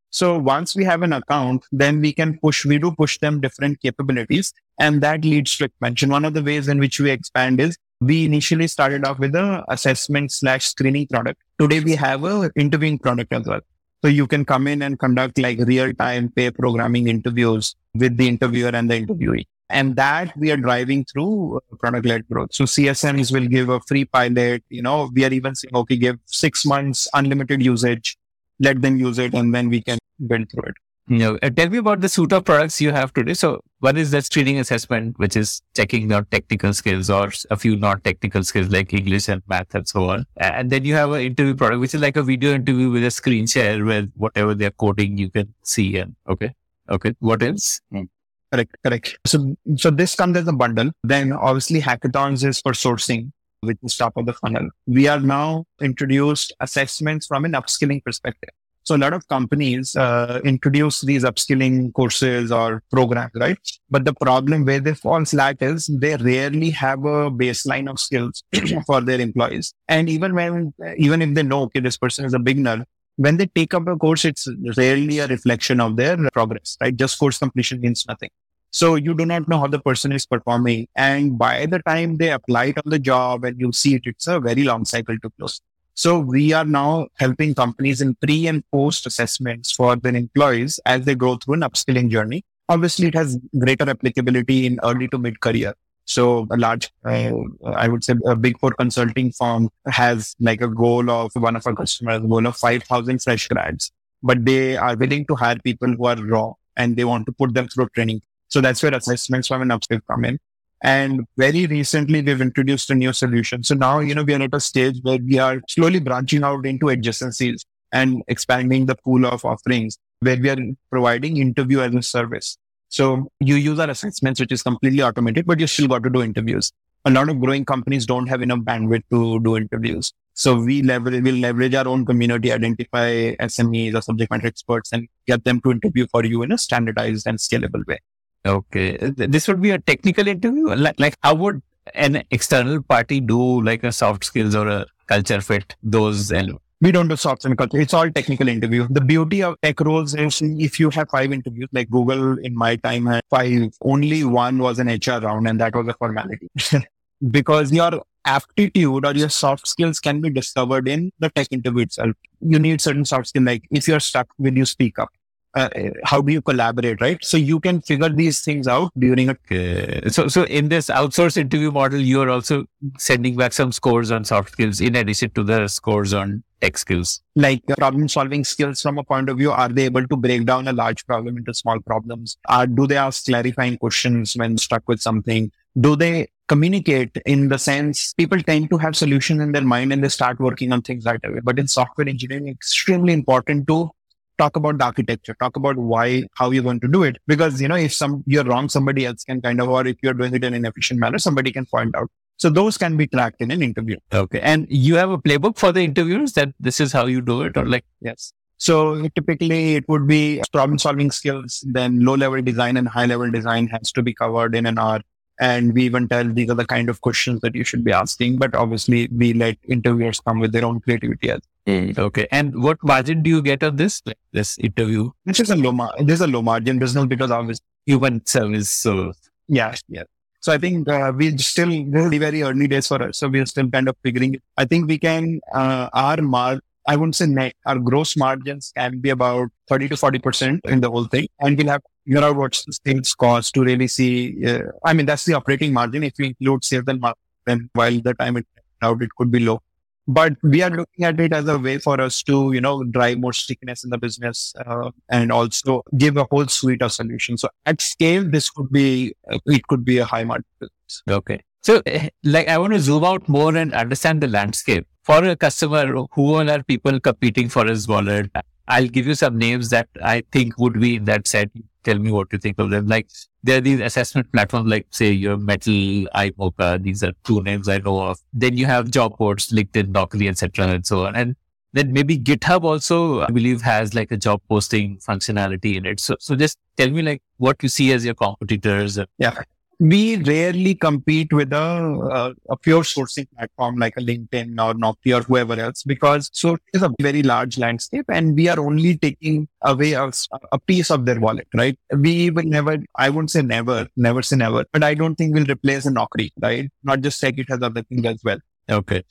So once we have an account, then we can push, we do push them different capabilities and that leads to expansion. One of the ways in which we expand is we initially started off with a assessment slash screening product. Today we have a interviewing product as well. So you can come in and conduct like real time pair programming interviews with the interviewer and the interviewee. And that we are driving through uh, product led growth. So CSMs will give a free pilot. You know, we are even saying, okay, give six months unlimited usage, let them use it, and then we can build through it. You know, uh, tell me about the suite of products you have today. So one is that screening assessment, which is checking your technical skills or a few non-technical skills like English and math and so on. And then you have an interview product, which is like a video interview with a screen share where whatever they're coding, you can see. And okay. Okay. What else? Hmm. Correct, correct. So, so this comes as a bundle. Then obviously hackathons is for sourcing, which is top of the funnel. We are now introduced assessments from an upskilling perspective. So a lot of companies uh, introduce these upskilling courses or programs, right? But the problem where they fall flat is they rarely have a baseline of skills for their employees. And even when, even if they know, okay, this person is a beginner, when they take up a course, it's rarely a reflection of their progress, right? Just course completion means nothing. So you do not know how the person is performing. And by the time they apply it on the job and you see it, it's a very long cycle to close. So we are now helping companies in pre and post assessments for their employees as they go through an upskilling journey. Obviously, it has greater applicability in early to mid career. So a large, uh, I would say a big four consulting firm has like a goal of one of our customers, goal of 5,000 fresh grads, but they are willing to hire people who are raw and they want to put them through training. So that's where assessments from an upskill come in. And very recently, we've introduced a new solution. So now, you know, we are at a stage where we are slowly branching out into adjacencies and expanding the pool of offerings where we are providing interview as a service. So you use our assessments, which is completely automated, but you still got to do interviews. A lot of growing companies don't have enough bandwidth to do interviews. So we leverage, we'll leverage our own community, identify SMEs or subject matter experts and get them to interview for you in a standardized and scalable way. Okay. This would be a technical interview. Like, like how would an external party do like a soft skills or a culture fit those elements? We don't do soft and culture. It's all technical interview. The beauty of tech roles is if you have five interviews, like Google in my time had five, only one was an HR round and that was a formality. because your aptitude or your soft skills can be discovered in the tech interview itself. You need certain soft skills, like if you're stuck, will you speak up? Uh, how do you collaborate, right? So you can figure these things out during a. Okay. So, so in this outsource interview model, you are also sending back some scores on soft skills in addition to the scores on tech skills. Like problem solving skills from a point of view, are they able to break down a large problem into small problems? Are, do they ask clarifying questions when stuck with something? Do they communicate in the sense people tend to have solutions in their mind and they start working on things right away. But in software engineering, extremely important to talk about the architecture, talk about why, how you're going to do it. Because, you know, if some, you're wrong, somebody else can kind of, or if you're doing it in an efficient manner, somebody can point out. So those can be tracked in an interview. Okay. And you have a playbook for the interviewers that this is how you do it or like? Yes. So typically it would be problem solving skills, then low level design and high level design has to be covered in an hour. And we even tell these are the kind of questions that you should be asking. But obviously we let interviewers come with their own creativity as Mm, okay. And what margin do you get on this this interview? Which is a low mar- this is a low margin business because obviously human service. So yeah, yeah. So I think uh, we still very very early days for us. So we're still kind of figuring it. I think we can uh, our mar I wouldn't say net our gross margins can be about thirty to forty percent in the whole thing, and we'll have to figure out what's the sales cost to really see. Uh, I mean that's the operating margin. If we include sales and marketing, then while the time it out it could be low but we are looking at it as a way for us to you know drive more stickiness in the business uh, and also give a whole suite of solutions. So at scale this could be uh, it could be a high margin business okay. So eh, like i want to zoom out more and understand the landscape. For a customer who are people competing for his wallet i'll give you some names that i think would be in that set tell me what you think of them. Like there are these assessment platforms like say your Mettl, iMocha. These are two names I know of. Then you have job boards, LinkedIn, Naukri, etc. and so on. And then maybe GitHub also, I believe, has like a job posting functionality in it. So, so just tell me like what you see as your competitors. Yeah we rarely compete with a, a, a, pure sourcing platform like a LinkedIn or Naukri or whoever else because so is a very large landscape and we are only taking away a, a piece of their wallet, right? We will never, I won't say never, never say never, but I don't think we'll replace a Naukri, right? Not just tech, it has other things as well. Okay.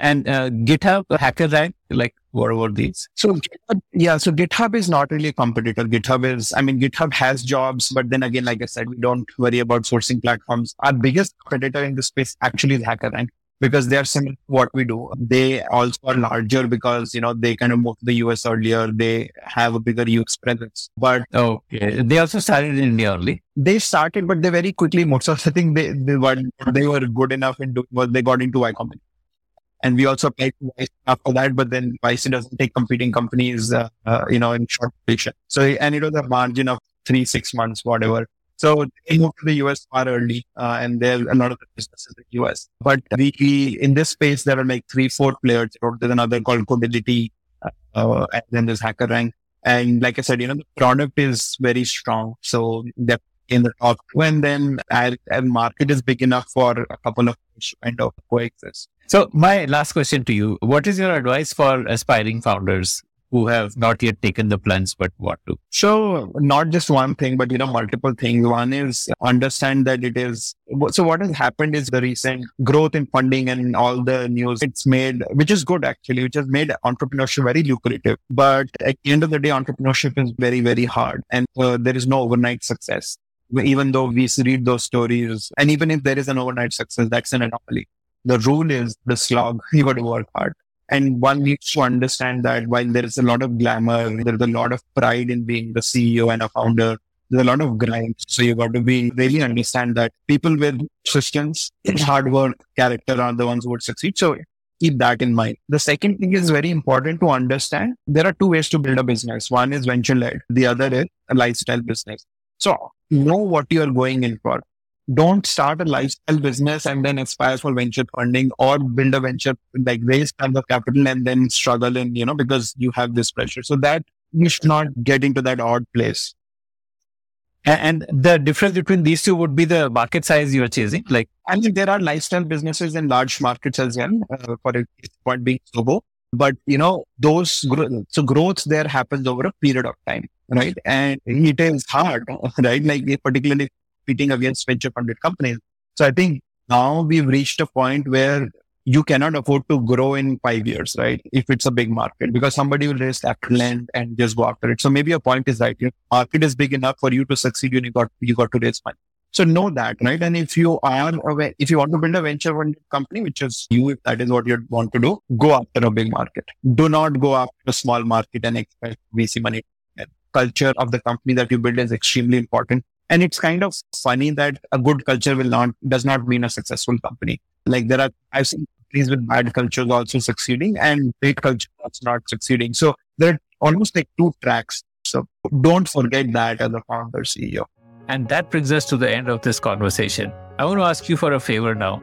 And uh, GitHub, HackerRank, like what about these? So yeah, so GitHub is not really a competitor. GitHub is, I mean, GitHub has jobs, but then again, like I said, we don't worry about sourcing platforms. Our biggest competitor in this space actually is HackerRank because they are similar to what we do. They also are larger because, you know, they kind of moved to the US earlier. They have a bigger US presence. But okay. They also started in India only. They started, but they very quickly moved. So I think they, they were, they were good enough in doing what they got into Y Combinator. And we also applied to after that, but then YC doesn't take competing companies, uh, uh, you know, in short duration. So, and it was a margin of three, six months, whatever. So they moved to the US far early, uh, and there a lot of the businesses in the US. But we, in this space, there are like three, four players. There's another called Codility, uh, and then there's HackerRank. And like I said, you know, the product is very strong. So they're in the top two. And then our, market is big enough for a couple of kind of coexist. So my last question to you, what is your advice for aspiring founders who have not yet taken the plunge but want to? So not just one thing, but you know, multiple things. One is understand that it is so what has happened is the recent growth in funding and all the news it's made, which is good actually, which has made entrepreneurship very lucrative. But at the end of the day, entrepreneurship is very, very hard and uh, there is no overnight success even though we read those stories, and even if there is an overnight success, that's an anomaly. The rule is the slog. You got to work hard. And one needs to understand that while there is a lot of glamour, there's a lot of pride in being the CEO and a founder. There's a lot of grind. So you got to be really understand that people with systems, hard work, character are the ones who would succeed. So keep that in mind. The second thing is very important to understand. There are two ways to build a business. One is venture led. The other is a lifestyle business. So know what you're going in for don't start a lifestyle business and then aspire for venture funding or build a venture like raise tons of capital and then struggle in you know because you have this pressure so that you should not get into that odd place and the difference between these two would be the market size you are chasing. Like, I mean, there are lifestyle businesses in large markets as well, uh, for a point being Zoho. But, you know, those, gro- so growth there happens over a period of time, right? And it is hard, right? Like, particularly competing against venture funded companies. So I think now we've reached a point where you cannot afford to grow in five years, right? If it's a big market, because somebody will raise capital and, and just go after it. So maybe your point is right. Your market is big enough for you to succeed when you got you got to raise money. So know that, right? And if you are aware, if you want to build a venture funded company, which is you, if that is what you want to do, go after a big market. Do not go after a small market and expect VC money. Culture of the company that you build is extremely important. And it's kind of funny that a good culture will not, does not mean a successful company. Like there are, I've seen companies with bad cultures also succeeding and great culture that's not succeeding. So there are almost like two tracks. So don't forget that as a founder CEO. And that brings us to the end of this conversation. I want to ask you for a favor now.